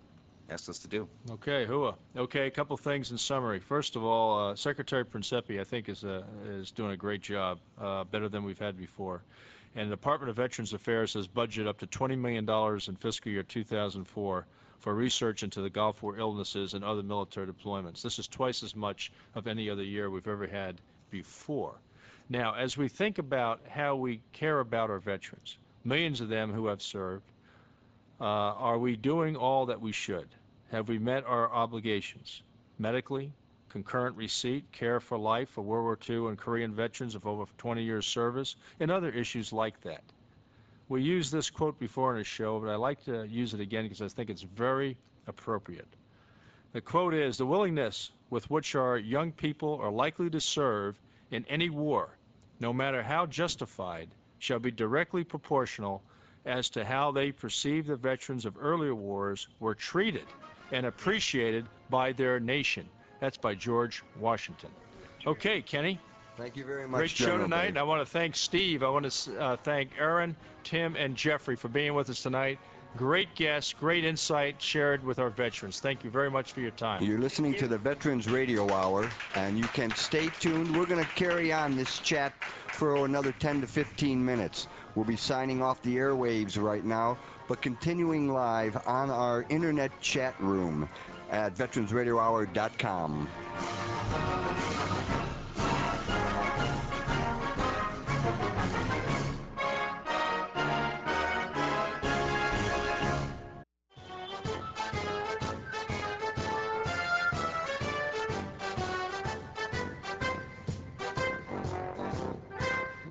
uh, ask us to do. Okay, Hua. Okay, a couple things in summary. First of all, uh, Secretary Principi, I think, is uh, is doing a great job, uh, better than we've had before. And the Department of Veterans Affairs has budgeted up to $20 million in fiscal year 2004 for research into the Gulf War illnesses and other military deployments. This is twice as much of any other year we've ever had before. Now, as we think about how we care about our veterans, millions of them who have served, Uh, are we doing all that we should? Have we met our obligations medically, concurrent receipt, care for life for World War II and Korean veterans of over 20 years service, and other issues like that? We used this quote before in a show, but I like to use it again because I think it's very appropriate. The quote is The willingness with which our young people are likely to serve in any war, no matter how justified, shall be directly proportional as to how they perceive the veterans of earlier wars were treated and appreciated by their nation. That's by George Washington. Okay, Kenny. Thank you very much. Great show General tonight. Dave. I want to thank Steve. I want to uh, thank Erin, Tim, and Jeffrey for being with us tonight. Great guests, great insight shared with our veterans. Thank you very much for your time. You're listening to the Veterans Radio Hour, and you can stay tuned. We're going to carry on this chat for another 10 to 15 minutes. We'll be signing off the airwaves right now, but continuing live on our internet chat room at veteransradiohour.com.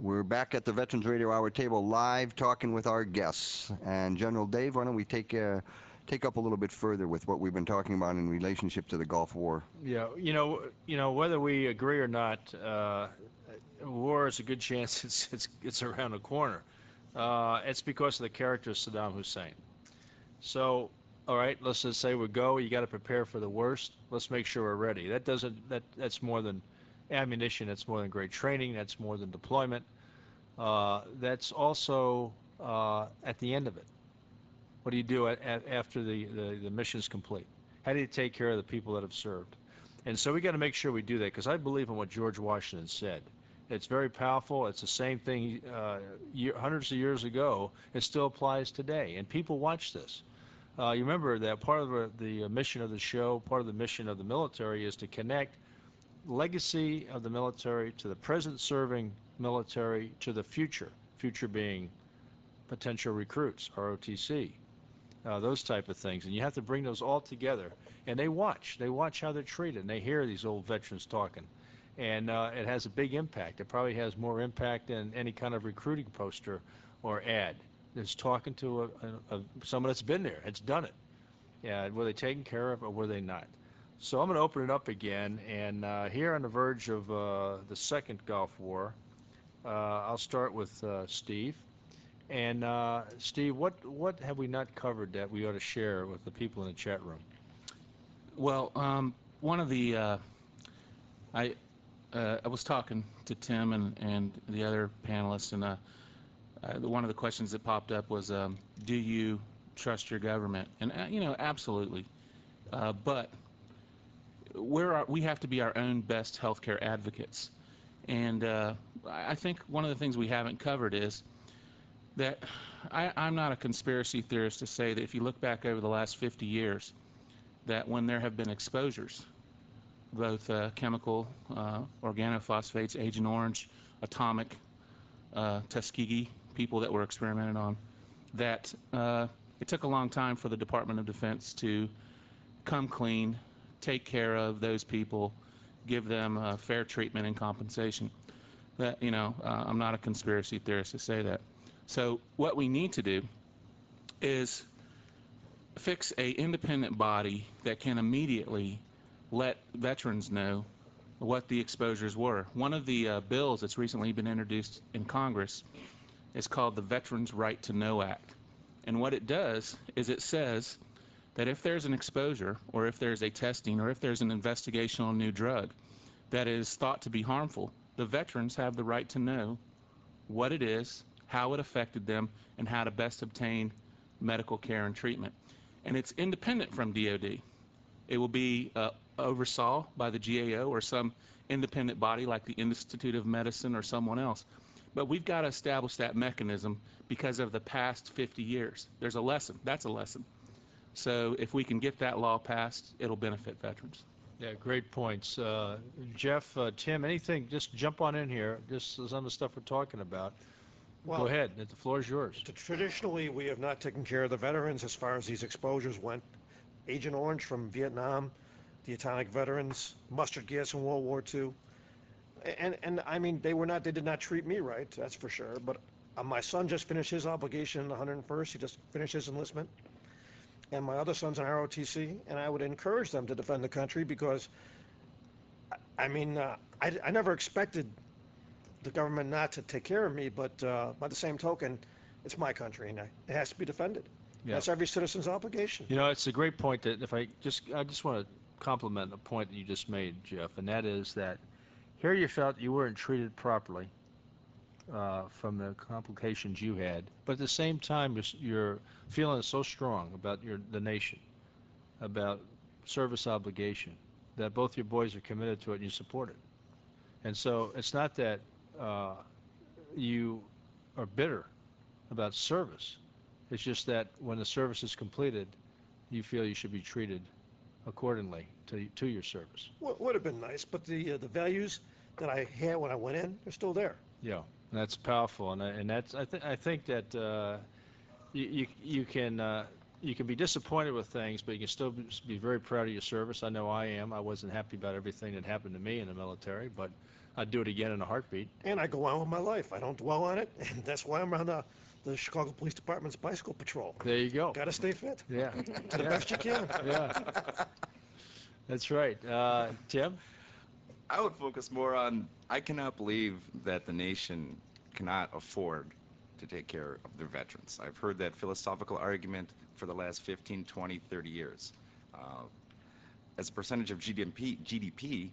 We're back at the Veterans Radio Hour table live talking with our guests. And General Dave, why don't we take uh, take up a little bit further with what we've been talking about in relationship to the Gulf War? Yeah, you know, you know whether we agree or not, uh, war is a good chance it's it's it's around the corner. Uh, it's because of the character of Saddam Hussein. So, all right, let's just say we go. You got to prepare for the worst. Let's make sure we're ready. That doesn't that that's more than ammunition. That's more than great training. That's more than deployment. Uh, that's also uh, at the end of it. What do you do at, at, after the, the, the mission is complete? How do you take care of the people that have served? And so we got to make sure we do that because I believe in what George Washington said. It's very powerful. It's the same thing uh, year, hundreds of years ago. It still applies today, and people watch this. Uh, you remember that part of the, the mission of the show, part of the mission of the military, is to connect legacy of the military to the present serving military to the future. Future being potential recruits, ROTC, uh, those type of things. And you have to bring those all together. And they watch. They watch how they're treated. And they hear these old veterans talking. And uh, it has a big impact. It probably has more impact than any kind of recruiting poster or ad. It's talking to a, a, someone that's been there, that's done it. Yeah, were they taken care of or were they not? So I'm going to open it up again. And uh, here on the verge of uh, the second Gulf War, I'll start with uh, Steve. And uh, Steve, what what have we not covered that we ought to share with the people in the chat room? Well, um, one of the uh, I uh, I was talking to Tim and and the other panelists, and uh, uh, one of the questions that popped up was, um, do you trust your government? And uh, you know, absolutely. Uh, but we're our, we have to be our own best healthcare advocates, and uh, I think one of the things we haven't covered is that I, I'm not a conspiracy theorist to say that if you look back over the last 50 years, that when there have been exposures, both uh, chemical, uh, organophosphates, Agent Orange, atomic, uh, Tuskegee, people that were experimented on, that uh, it took a long time for the Department of Defense to come clean, take care of those people, give them uh, fair treatment and compensation. That you know, uh, I'm not a conspiracy theorist to say that. So what we need to do is fix a independent body that can immediately let veterans know what the exposures were. One of the uh, bills that's recently been introduced in Congress is called the Veterans Right to Know Act. And what it does is it says that if there's an exposure or if there's a testing or if there's an investigation on a new drug that is thought to be harmful, the veterans have the right to know what it is, how it affected them, and how to best obtain medical care and treatment. And it's independent from DOD. It will be uh, oversaw by the GAO or some independent body like the Institute of Medicine or someone else. But we've got to establish that mechanism because of the past 50 years. There's a lesson. That's a lesson. So if we can get that law passed, it'll benefit veterans. Yeah, great points. Uh, Jeff, uh, Tim, anything, just jump on in here. This is on the stuff we're talking about. Well, Go ahead. The floor is yours. Traditionally, we have not taken care of the veterans as far as these exposures went. Agent Orange from Vietnam, the atomic veterans, mustard gas in World War II. And, and I mean, they were not, they did not treat me right, that's for sure. But uh, my son just finished his obligation, in the 101st, he just finished his enlistment. And my other son's an ROTC, and I would encourage them to defend the country because, I- I mean, uh, I, I never expected the government not to take care of me, but uh, by the same token, it's my country and I- it has to be defended. Yeah. That's every citizen's obligation. You know, it's a great point that if I just, I just want to compliment a point that you just made, Jeff, and that is that here you felt you weren't treated properly uh, from the complications you had, but at the same time, you're, you're feeling so strong about your the nation, about service obligation, that both your boys are committed to it and you support it. And so it's not that uh, you are bitter about service. It's just that when the service is completed, you feel you should be treated accordingly to to your service. Would would have been nice, but the, uh, the values that I had when I went in, they're still there. Yeah, that's powerful, and I- and that's I think I think that uh, you, you you can uh, you can be disappointed with things, but you can still be very proud of your service. I know I am. I wasn't happy about everything that happened to me in the military, but I'd do it again in a heartbeat. And I go on with my life. I don't dwell on it, and that's why I'm on the, the Chicago Police Department's bicycle patrol. There you go. Gotta stay fit. Yeah. To the Yeah. best you can. Yeah. That's right. Uh, Tim? I would focus more on I cannot believe that the nation cannot afford to take care of their veterans. I've heard that philosophical argument for the last 15, 20, 30 years. Uh, as a percentage of GDP, GDP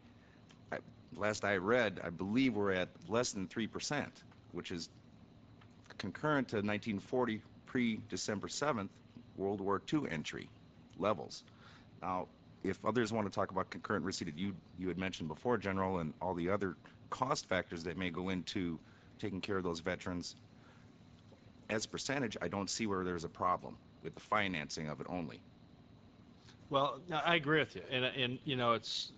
I, last I read, I believe we're at less than 3%, which is concurrent to 1940 pre-December 7th World War II entry levels. Now, if others want to talk about concurrent receipt you you had mentioned before, General, and all the other cost factors that may go into taking care of those veterans, as percentage, I don't see where there's a problem with the financing of it only. Well, I agree with you, and and you know it's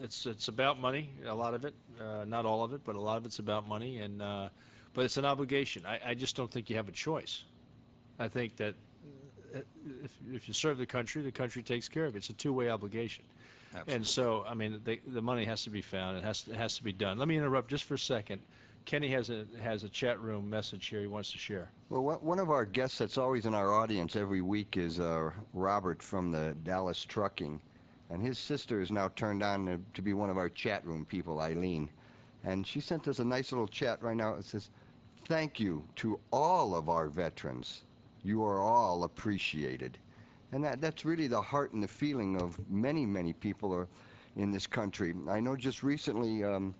it's it's about money, a lot of it, uh, not all of it, but a lot of it's about money, and uh, but it's an obligation. I, I just don't think you have a choice. I think that if if you serve the country, the country takes care of it. It's a two-way obligation. And so, I mean, the, the money has to be found. It has to, it has to be done. Let me interrupt just for a second. Kenny has a has a chat room message here he wants to share. Well, one- one of our guests that's always in our audience every week is uh, Robert from the Dallas Trucking, and his sister is now turned on to, to be one of our chat room people, Eileen, and she sent us a nice little chat right now. It says, "Thank you to all of our veterans. You are all appreciated," and that that's really the heart and the feeling of many many people are in this country. I know just recently. Um,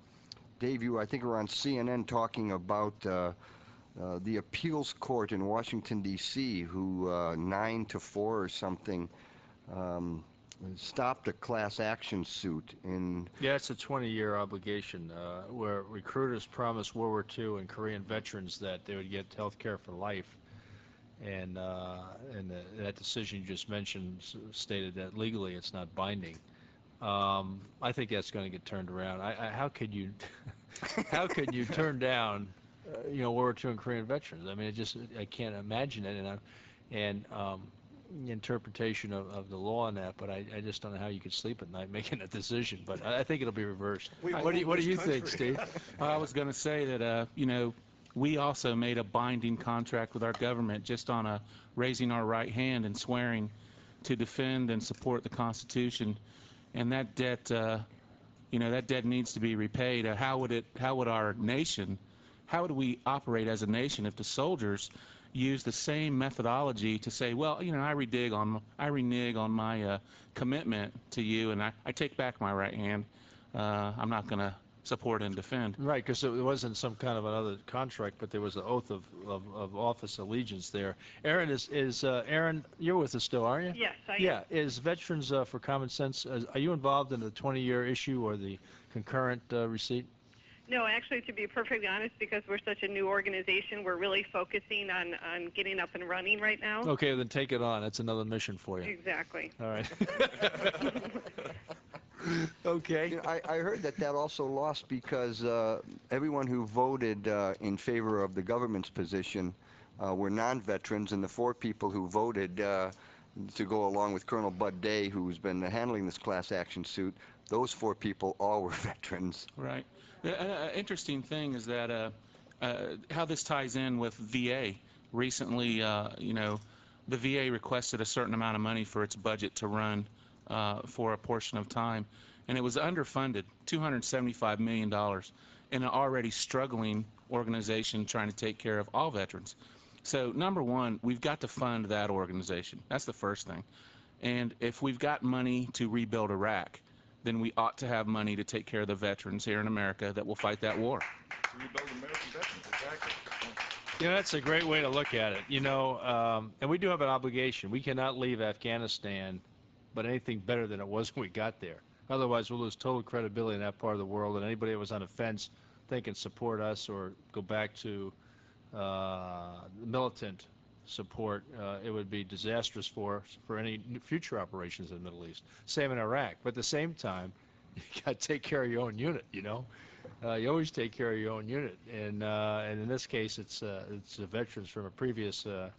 Dave, you I think were on CNN talking about uh, uh, the appeals court in Washington D.C. who uh, nine to four or something um, stopped a class action suit in Yeah, it's a 20-year obligation uh, where recruiters promised World War II and Korean veterans that they would get health care for life. And, uh, and the, that decision you just mentioned stated that legally it's not binding. Um, I think that's going to get turned around. I, I, how could you, how could you turn down, uh, you know, World War II and Korean veterans? I mean, it just I can't imagine it, and I, and um, interpretation of, of the law on that. But I, I just don't know how you could sleep at night making that decision. But I, I think it'll be reversed. We what do you What do this you think. Steve? I was going to say that, uh, you know, we also made a binding contract with our government just on a raising our right hand and swearing to defend and support the Constitution, and that debt, uh, you know, that debt needs to be repaid. Uh, how would it? How would our nation? How would we operate as a nation if the soldiers use the same methodology to say, well, you know, I redig on, I renege on my uh, commitment to you, and I, I take back my right hand. Uh, I'm not going to support and defend. Right, because it wasn't some kind of another contract, but there was an oath of, of, of office allegiance there. Erin is is uh, Erin, you're with us still, aren't you? Yes, I am. Yeah, is Veterans uh, for Common Sense? Uh, are you involved in the 20-year issue or the concurrent uh, receipt? No, actually, to be perfectly honest, because we're such a new organization, we're really focusing on, on getting up and running right now. Okay, then take it on. That's another mission for you. Exactly. All right. okay. You know, I, I heard that that also lost because uh, everyone who voted uh, in favor of the government's position uh, were non-veterans, and the four people who voted uh, to go along with Colonel Bud Day, who's been handling this class action suit, those four people all were veterans. Right. The interesting thing is that uh, uh, how this ties in with VA. Recently, uh, you know, the VA requested a certain amount of money for its budget to run uh, for a portion of time, and it was underfunded, $275 million, in an already struggling organization trying to take care of all veterans. So, number one, we've got to fund that organization. That's the first thing. And if we've got money to rebuild Iraq, then we ought to have money to take care of the veterans here in America that will fight that war. You know, that's a great way to look at it. You know, um, and we do have an obligation. We cannot leave Afghanistan, but anything better than it was when we got there. Otherwise, we'll lose total credibility in that part of the world, and anybody that was on the fence thinking support us or go back to uh, militant support, uh, it would be disastrous for for any future operations in the Middle East. Same in Iraq. But at the same time, you got to take care of your own unit. You know, uh, you always take care of your own unit, and uh, and in this case, it's uh, it's the veterans from a previous uh,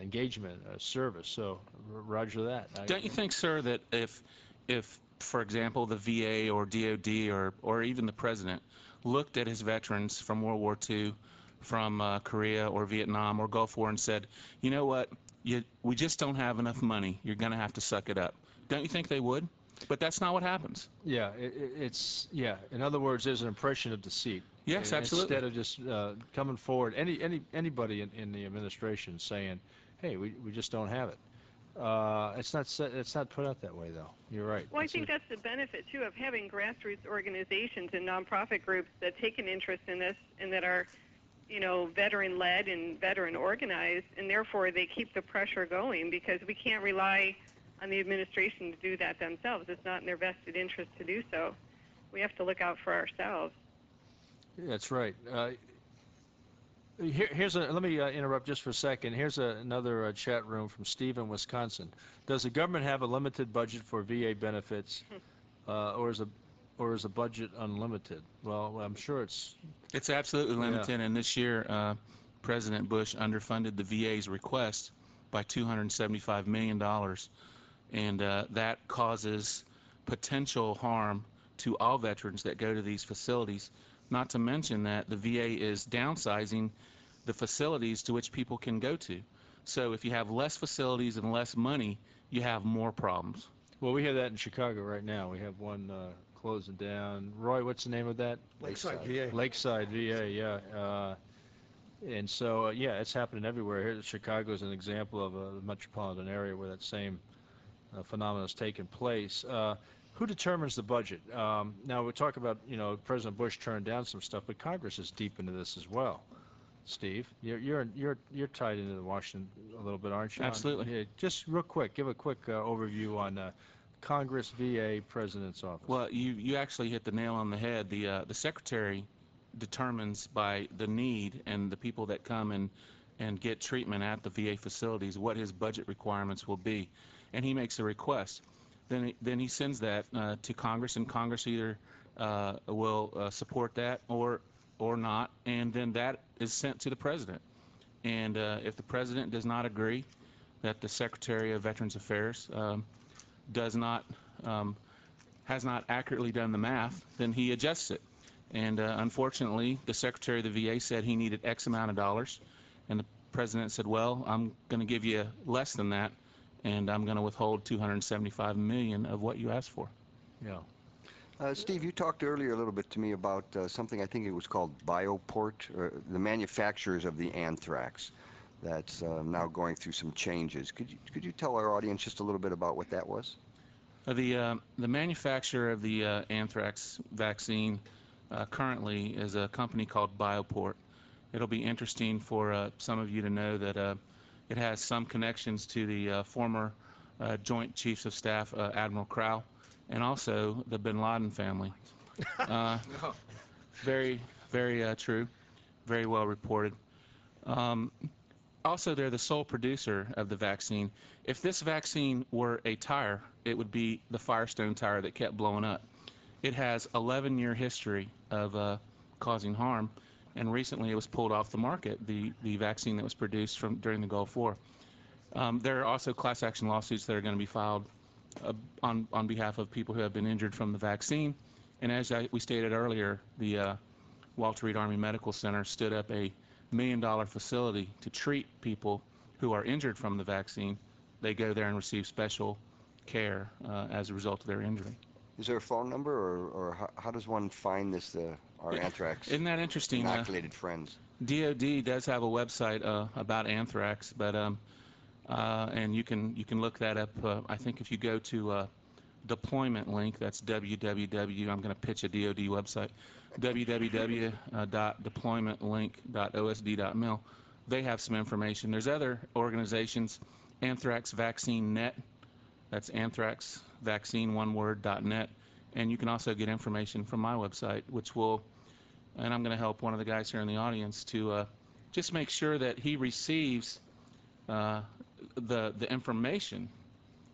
engagement uh, service. So, Roger that. Don't you think, sir, that if, if, for example, the VA or DoD or, or even the president looked at his veterans from World War II, from uh, Korea or Vietnam or Gulf War and said, you know what, you, we just don't have enough money. You're going to have to suck it up. Don't you think they would? But that's not what happens. Yeah, it, it- it's yeah. In other words, there's an impression of deceit. Yes, absolutely. Instead of just uh, coming forward, any any anybody in, in the administration saying, "Hey, we, we just don't have it." Uh, it's not sa- it's not put out that way though. You're right. Well, I think a- that's the benefit too of having grassroots organizations and nonprofit groups that take an interest in this and that are, you know, veteran-led and veteran-organized, and therefore they keep the pressure going because we can't rely on the administration to do that themselves. It's not in their vested interest to do so. We have to look out for ourselves. That's right. Uh, here, here's a. Let me uh, interrupt just for a second. Here's a, another uh, chat room from Steve in Wisconsin. Does the government have a limited budget for VA benefits, uh, or is a or is the budget unlimited? Well, I'm sure it's. It's absolutely Yeah. limited, and this year, uh, President Bush underfunded the VA's request by $275 million, and uh, that causes potential harm to all veterans that go to these facilities. Not to mention that the VA is downsizing the facilities to which people can go to. So if you have less facilities and less money, you have more problems. Well, we have that in Chicago right now. We have one uh, closing down. Roy, what's the name of that? Lakeside VA. Lakeside VA, yeah. Uh, and so, uh, yeah, it's happening everywhere. Here, Chicago is an example of a metropolitan area where that same uh, phenomenon is taking place. Uh, who determines the budget? Um, now, we talk about, you know, President Bush turned down some stuff, but Congress is deep into this as well. Steve, you're you're you're you're tied into the Washington a little bit, aren't you? Absolutely. Yeah, just real quick, give a quick uh, overview on uh, Congress, VA, President's office. Well, you, you actually hit the nail on the head. The uh, the secretary determines by the need and the people that come and and get treatment at the VA facilities what his budget requirements will be, and he makes a request. Then he, then he sends that uh, to Congress, and Congress either uh, will uh, support that or or not, and then that is sent to the president. And uh, if the president does not agree that the Secretary of Veterans Affairs um, does not um, has not accurately done the math, then he adjusts it. And uh, unfortunately, the Secretary of the VA said he needed X amount of dollars, and the President said, "Well, I'm going to give you less than that, and I'm going to withhold 275 million of what you asked for." Yeah. Uh, Steve, you talked earlier a little bit to me about uh, something I think it was called Bioport, or the manufacturers of the anthrax that's uh, now going through some changes. Could you, could you tell our audience just a little bit about what that was? Uh, The uh, the manufacturer of the uh, anthrax vaccine uh, currently is a company called Bioport. It'll be interesting for uh, some of you to know that uh, it has some connections to the uh, former uh, Joint Chiefs of Staff uh, Admiral Crowe, and also the Bin Laden family. Uh, very very uh, true, very well reported. Um, also, they're the sole producer of the vaccine. If this vaccine were a tire, it would be the Firestone tire that kept blowing up. It has 11 year history of uh, causing harm, and recently it was pulled off the market, the, the vaccine that was produced from during the Gulf War. Um, there are also class action lawsuits that are going to be filed uh, on, on behalf of people who have been injured from the vaccine. And as I, we stated earlier, the uh, Walter Reed Army Medical Center stood up a million dollar facility to treat people who are injured from the vaccine. They go there and receive special care uh, as a result of their injury. Is there a phone number, or, or how, how does one find this, uh, our anthrax Isn't that interesting? uh, friends? DoD does have a website uh, about anthrax, but um, uh, and you can you can look that up. Uh, I think if you go to uh, deployment link, that's www. I'm going to pitch a DoD website, www.deploymentlink.osd.mil. They have some information. There's other organizations, Anthrax Vaccine Net. That's anthrax vaccine one word dot net, and you can also get information from my website, which will and I'm going to help one of the guys here in the audience to uh, just make sure that he receives uh, the the information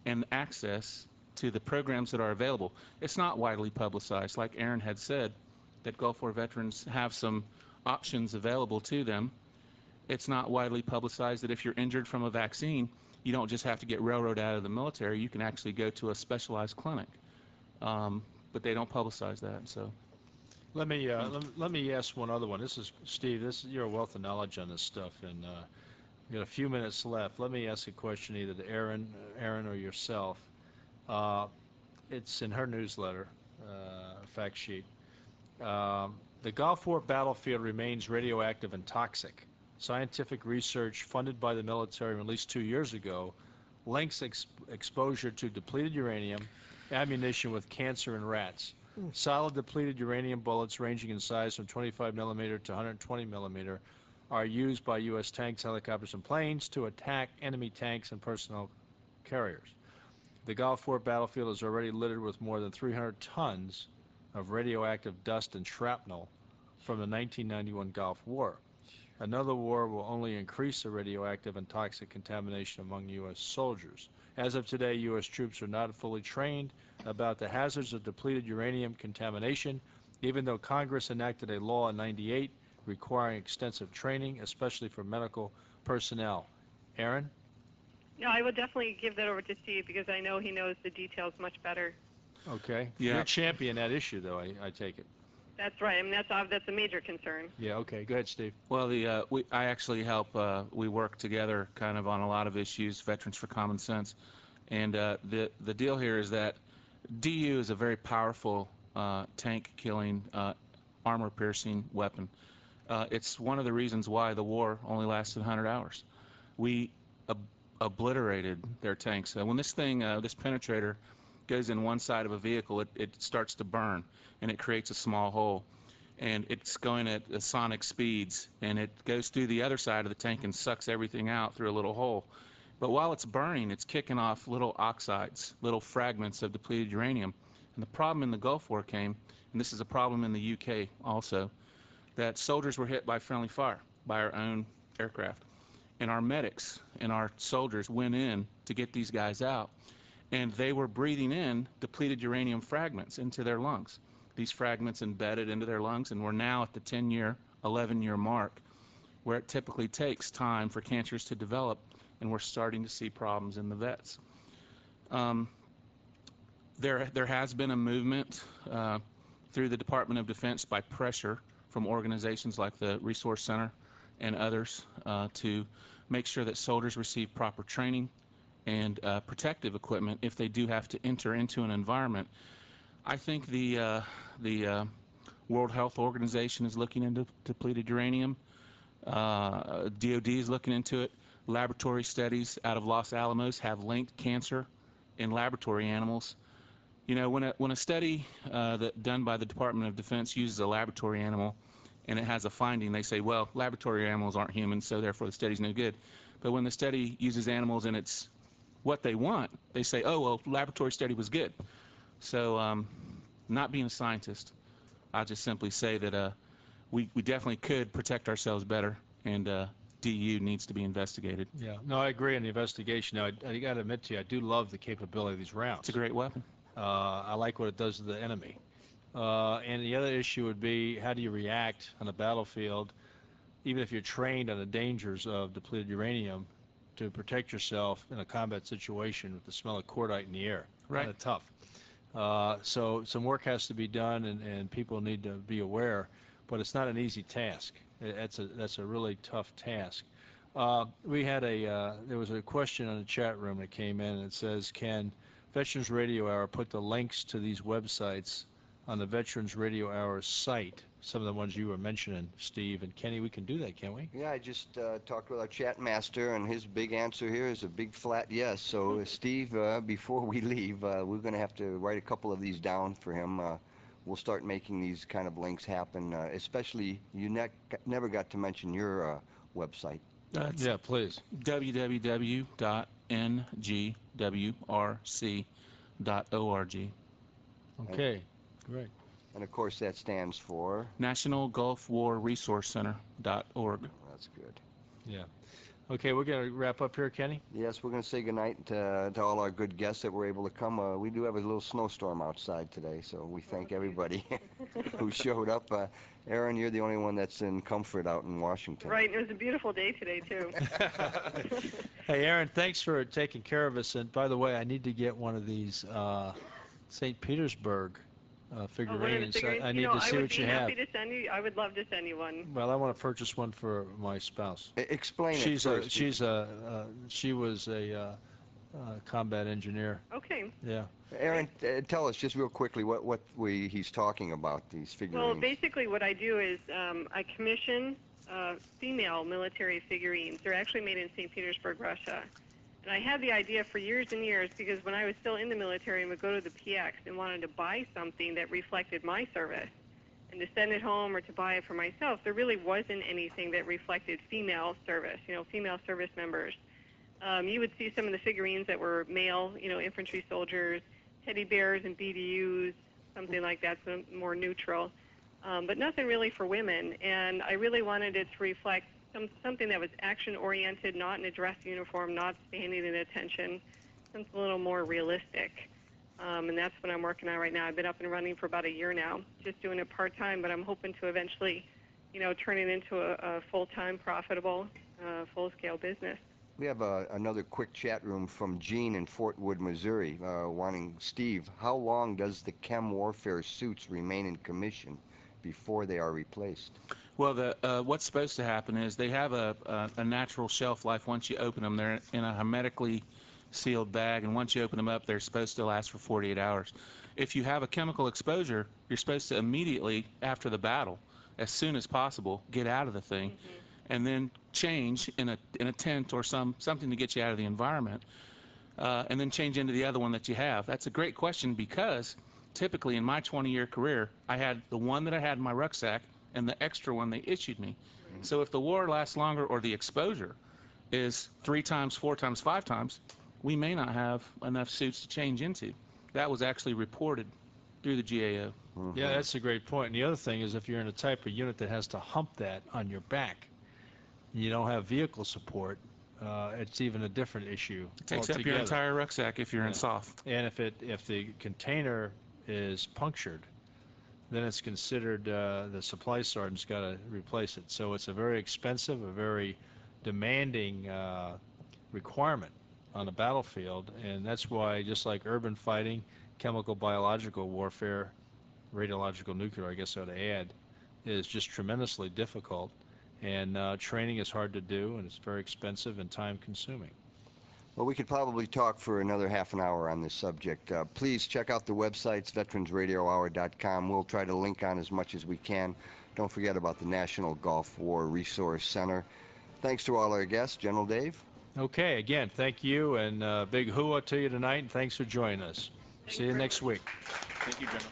and access to the programs that are available. It's not widely publicized, like Erin had said, that Gulf War veterans have some options available to them. It's not widely publicized that if you're injured from a vaccine, you don't just have to get railroaded out of the military. You can actually go to a specialized clinic. Um, but they don't publicize that. So Let me, uh, let, let me ask one other one. This is, Steve, this, you're a wealth of knowledge on this stuff, and, uh, we got a few minutes left. Let me ask a question either to Erin, Erin or yourself. Uh, it's in her newsletter, uh, fact sheet. Um, the Gulf War battlefield remains radioactive and toxic. Scientific research funded by the military released two years ago links ex- exposure to depleted uranium ammunition with cancer in rats. Hmm. Solid depleted uranium bullets ranging in size from 25 millimeter to 120 millimeter are used by U.S. tanks, helicopters, and planes to attack enemy tanks and personnel carriers. The Gulf War battlefield is already littered with more than 300 tons of radioactive dust and shrapnel from the 1991 Gulf War. Another war will only increase the radioactive and toxic contamination among U.S. soldiers. As of today, U.S. troops are not fully trained about the hazards of depleted uranium contamination, even though Congress enacted a law in 98 requiring extensive training, especially for medical personnel. Erin? No, I will definitely give that over to Steve because I know he knows the details much better. Okay. Yeah. You're a champion that issue, though, I, I take it. That's right. I mean, that's ob- that's a major concern. Yeah, okay. Go ahead, Steve. Well, the uh, we I actually help. Uh, we work together, kind of on a lot of issues. Veterans for Common Sense, and uh, the the deal here is that DU is a very powerful uh, tank-killing, uh, armor-piercing weapon. Uh, it's one of the reasons why the war only lasted 100 hours. We ob- obliterated their tanks. Uh, when this thing, uh, this penetrator, goes in one side of a vehicle, it, it starts to burn, and it creates a small hole and it's going at sonic speeds and it goes through the other side of the tank and sucks everything out through a little hole. But while it's burning, it's kicking off little oxides, little fragments of depleted uranium. And the problem in the Gulf War came, and this is a problem in the UK also, that soldiers were hit by friendly fire by our own aircraft. And our medics and our soldiers went in to get these guys out. And they were breathing in depleted uranium fragments into their lungs these fragments embedded into their lungs, and we're now at the 10 year, 11 year mark where it typically takes time for cancers to develop, and we're starting to see problems in the vets. Um, there, there has been a movement uh, through the Department of Defense by pressure from organizations like the Resource Center and others uh, to make sure that soldiers receive proper training and uh, protective equipment if they do have to enter into an environment I think the uh, the uh, World Health Organization is looking into depleted uranium. Uh, DoD is looking into it. Laboratory studies out of Los Alamos have linked cancer in laboratory animals. You know, when a when a study uh, that done by the Department of Defense uses a laboratory animal and it has a finding, they say, well, laboratory animals aren't humans, so therefore the study's no good. But when the study uses animals and it's what they want, they say, oh, well, laboratory study was good. So, um, not being a scientist, I just simply say that uh, we, we definitely could protect ourselves better, and uh, DU needs to be investigated. Yeah, no, I agree on the investigation. Now, I, I got to admit to you, I do love the capability of these rounds. It's a great weapon. Uh, I like what it does to the enemy. Uh, and the other issue would be how do you react on the battlefield, even if you're trained on the dangers of depleted uranium, to protect yourself in a combat situation with the smell of cordite in the air. Right. Kind of tough. Uh, so some work has to be done, and, and people need to be aware. But it's not an easy task. That's a that's a really tough task. Uh, we had a uh, there was a question on the chat room that came in and it says, can Veterans Radio Hour put the links to these websites on the Veterans Radio Hour site? Some of the ones you were mentioning, Steve and Kenny. We can do that, can't we? Yeah, I just uh, talked with our chat master, and his big answer here is a big flat yes. So, uh, Steve, uh, before we leave, uh, we're going to have to write a couple of these down for him. Uh, we'll start making these kind of links happen, uh, especially you ne- never got to mention your uh, website. That's yeah, please. www.ngwrc.org. Okay, great. And of course, that stands for National Gulf War Resource Center.org. That's good. Yeah. Okay, we're going to wrap up here, Kenny. Yes, we're going to say goodnight to, to all our good guests that were able to come. Uh, we do have a little snowstorm outside today, so we thank everybody who showed up. Uh, Erin, you're the only one that's in comfort out in Washington. Right, and it was a beautiful day today too. Hey, Erin, thanks for taking care of us. And by the way, I need to get one of these uh, St. Petersburg uh, Oh, one of figurines. figurines? I, I you need know, to see I would what be you have. happy to send you. I would love to send you one. Well, I want to purchase one for my spouse. E- Explain she's it a first. she's a uh, she was a uh, uh, combat engineer. Okay. Yeah. Erin, uh, tell us just real quickly what, what we, he's talking about, these figurines. Well, basically, what I do is um, I commission uh, female military figurines. They're actually made in St. Petersburg, Russia. And I had the idea for years and years because when I was still in the military and would go to the PX and wanted to buy something that reflected my service and to send it home or to buy it for myself, there really wasn't anything that reflected female service, you know, female service members. Um, you would see some of the figurines that were male, you know, infantry soldiers, teddy bears and BDUs, something like that, so more neutral. Um, but nothing really for women. And I really wanted it to reflect some, something that was action oriented, not in a dress uniform, not standing in attention, something a little more realistic. Um, and that's what I'm working on right now. I've been up and running for about a year now, just doing it part time, but I'm hoping to eventually, you know, turn it into a, a full time, profitable, uh, full scale business. We have uh, another quick chat room from Gene in Fort Wood, Missouri, uh, wanting Steve, how long does the chem warfare suits remain in commission before they are replaced? Well, the, uh, what's supposed to happen is they have a, a, a natural shelf life once you open them. They're in a hermetically sealed bag, and once you open them up, they're supposed to last for 48 hours. If you have a chemical exposure, you're supposed to immediately, after the battle, as soon as possible, get out of the thing, and then change in a in a tent or some something to get you out of the environment, uh, and then change into the other one that you have. That's a great question because typically in my 20-year career, I had the one that I had in my rucksack and the extra one they issued me. So if the war lasts longer or the exposure is three times, four times, five times, we may not have enough suits to change into. That was actually reported through the GAO. Yeah, that's a great point. And the other thing is if you're in a type of unit that has to hump that on your back, you don't have vehicle support, uh, it's even a different issue. It takes up your entire rucksack if you're Yeah. in soft. And if it if the container is punctured, then it's considered uh, the supply sergeant's got to replace it. So it's a very expensive, a very demanding uh, requirement on the battlefield, and that's why just like urban fighting, chemical biological warfare, radiological nuclear, I guess I ought to add, is just tremendously difficult, and uh, training is hard to do, and it's very expensive and time consuming. Well, we could probably talk for another half an hour on this subject. Uh, please check out the websites, veteransradiohour.com. We'll try to link on as much as we can. Don't forget about the National Gulf War Resource Center. Thanks to all our guests, General Dave. Okay, again, thank you, and uh, big hua to you tonight, and thanks for joining us. Thank See you, you next week. Thank you, General.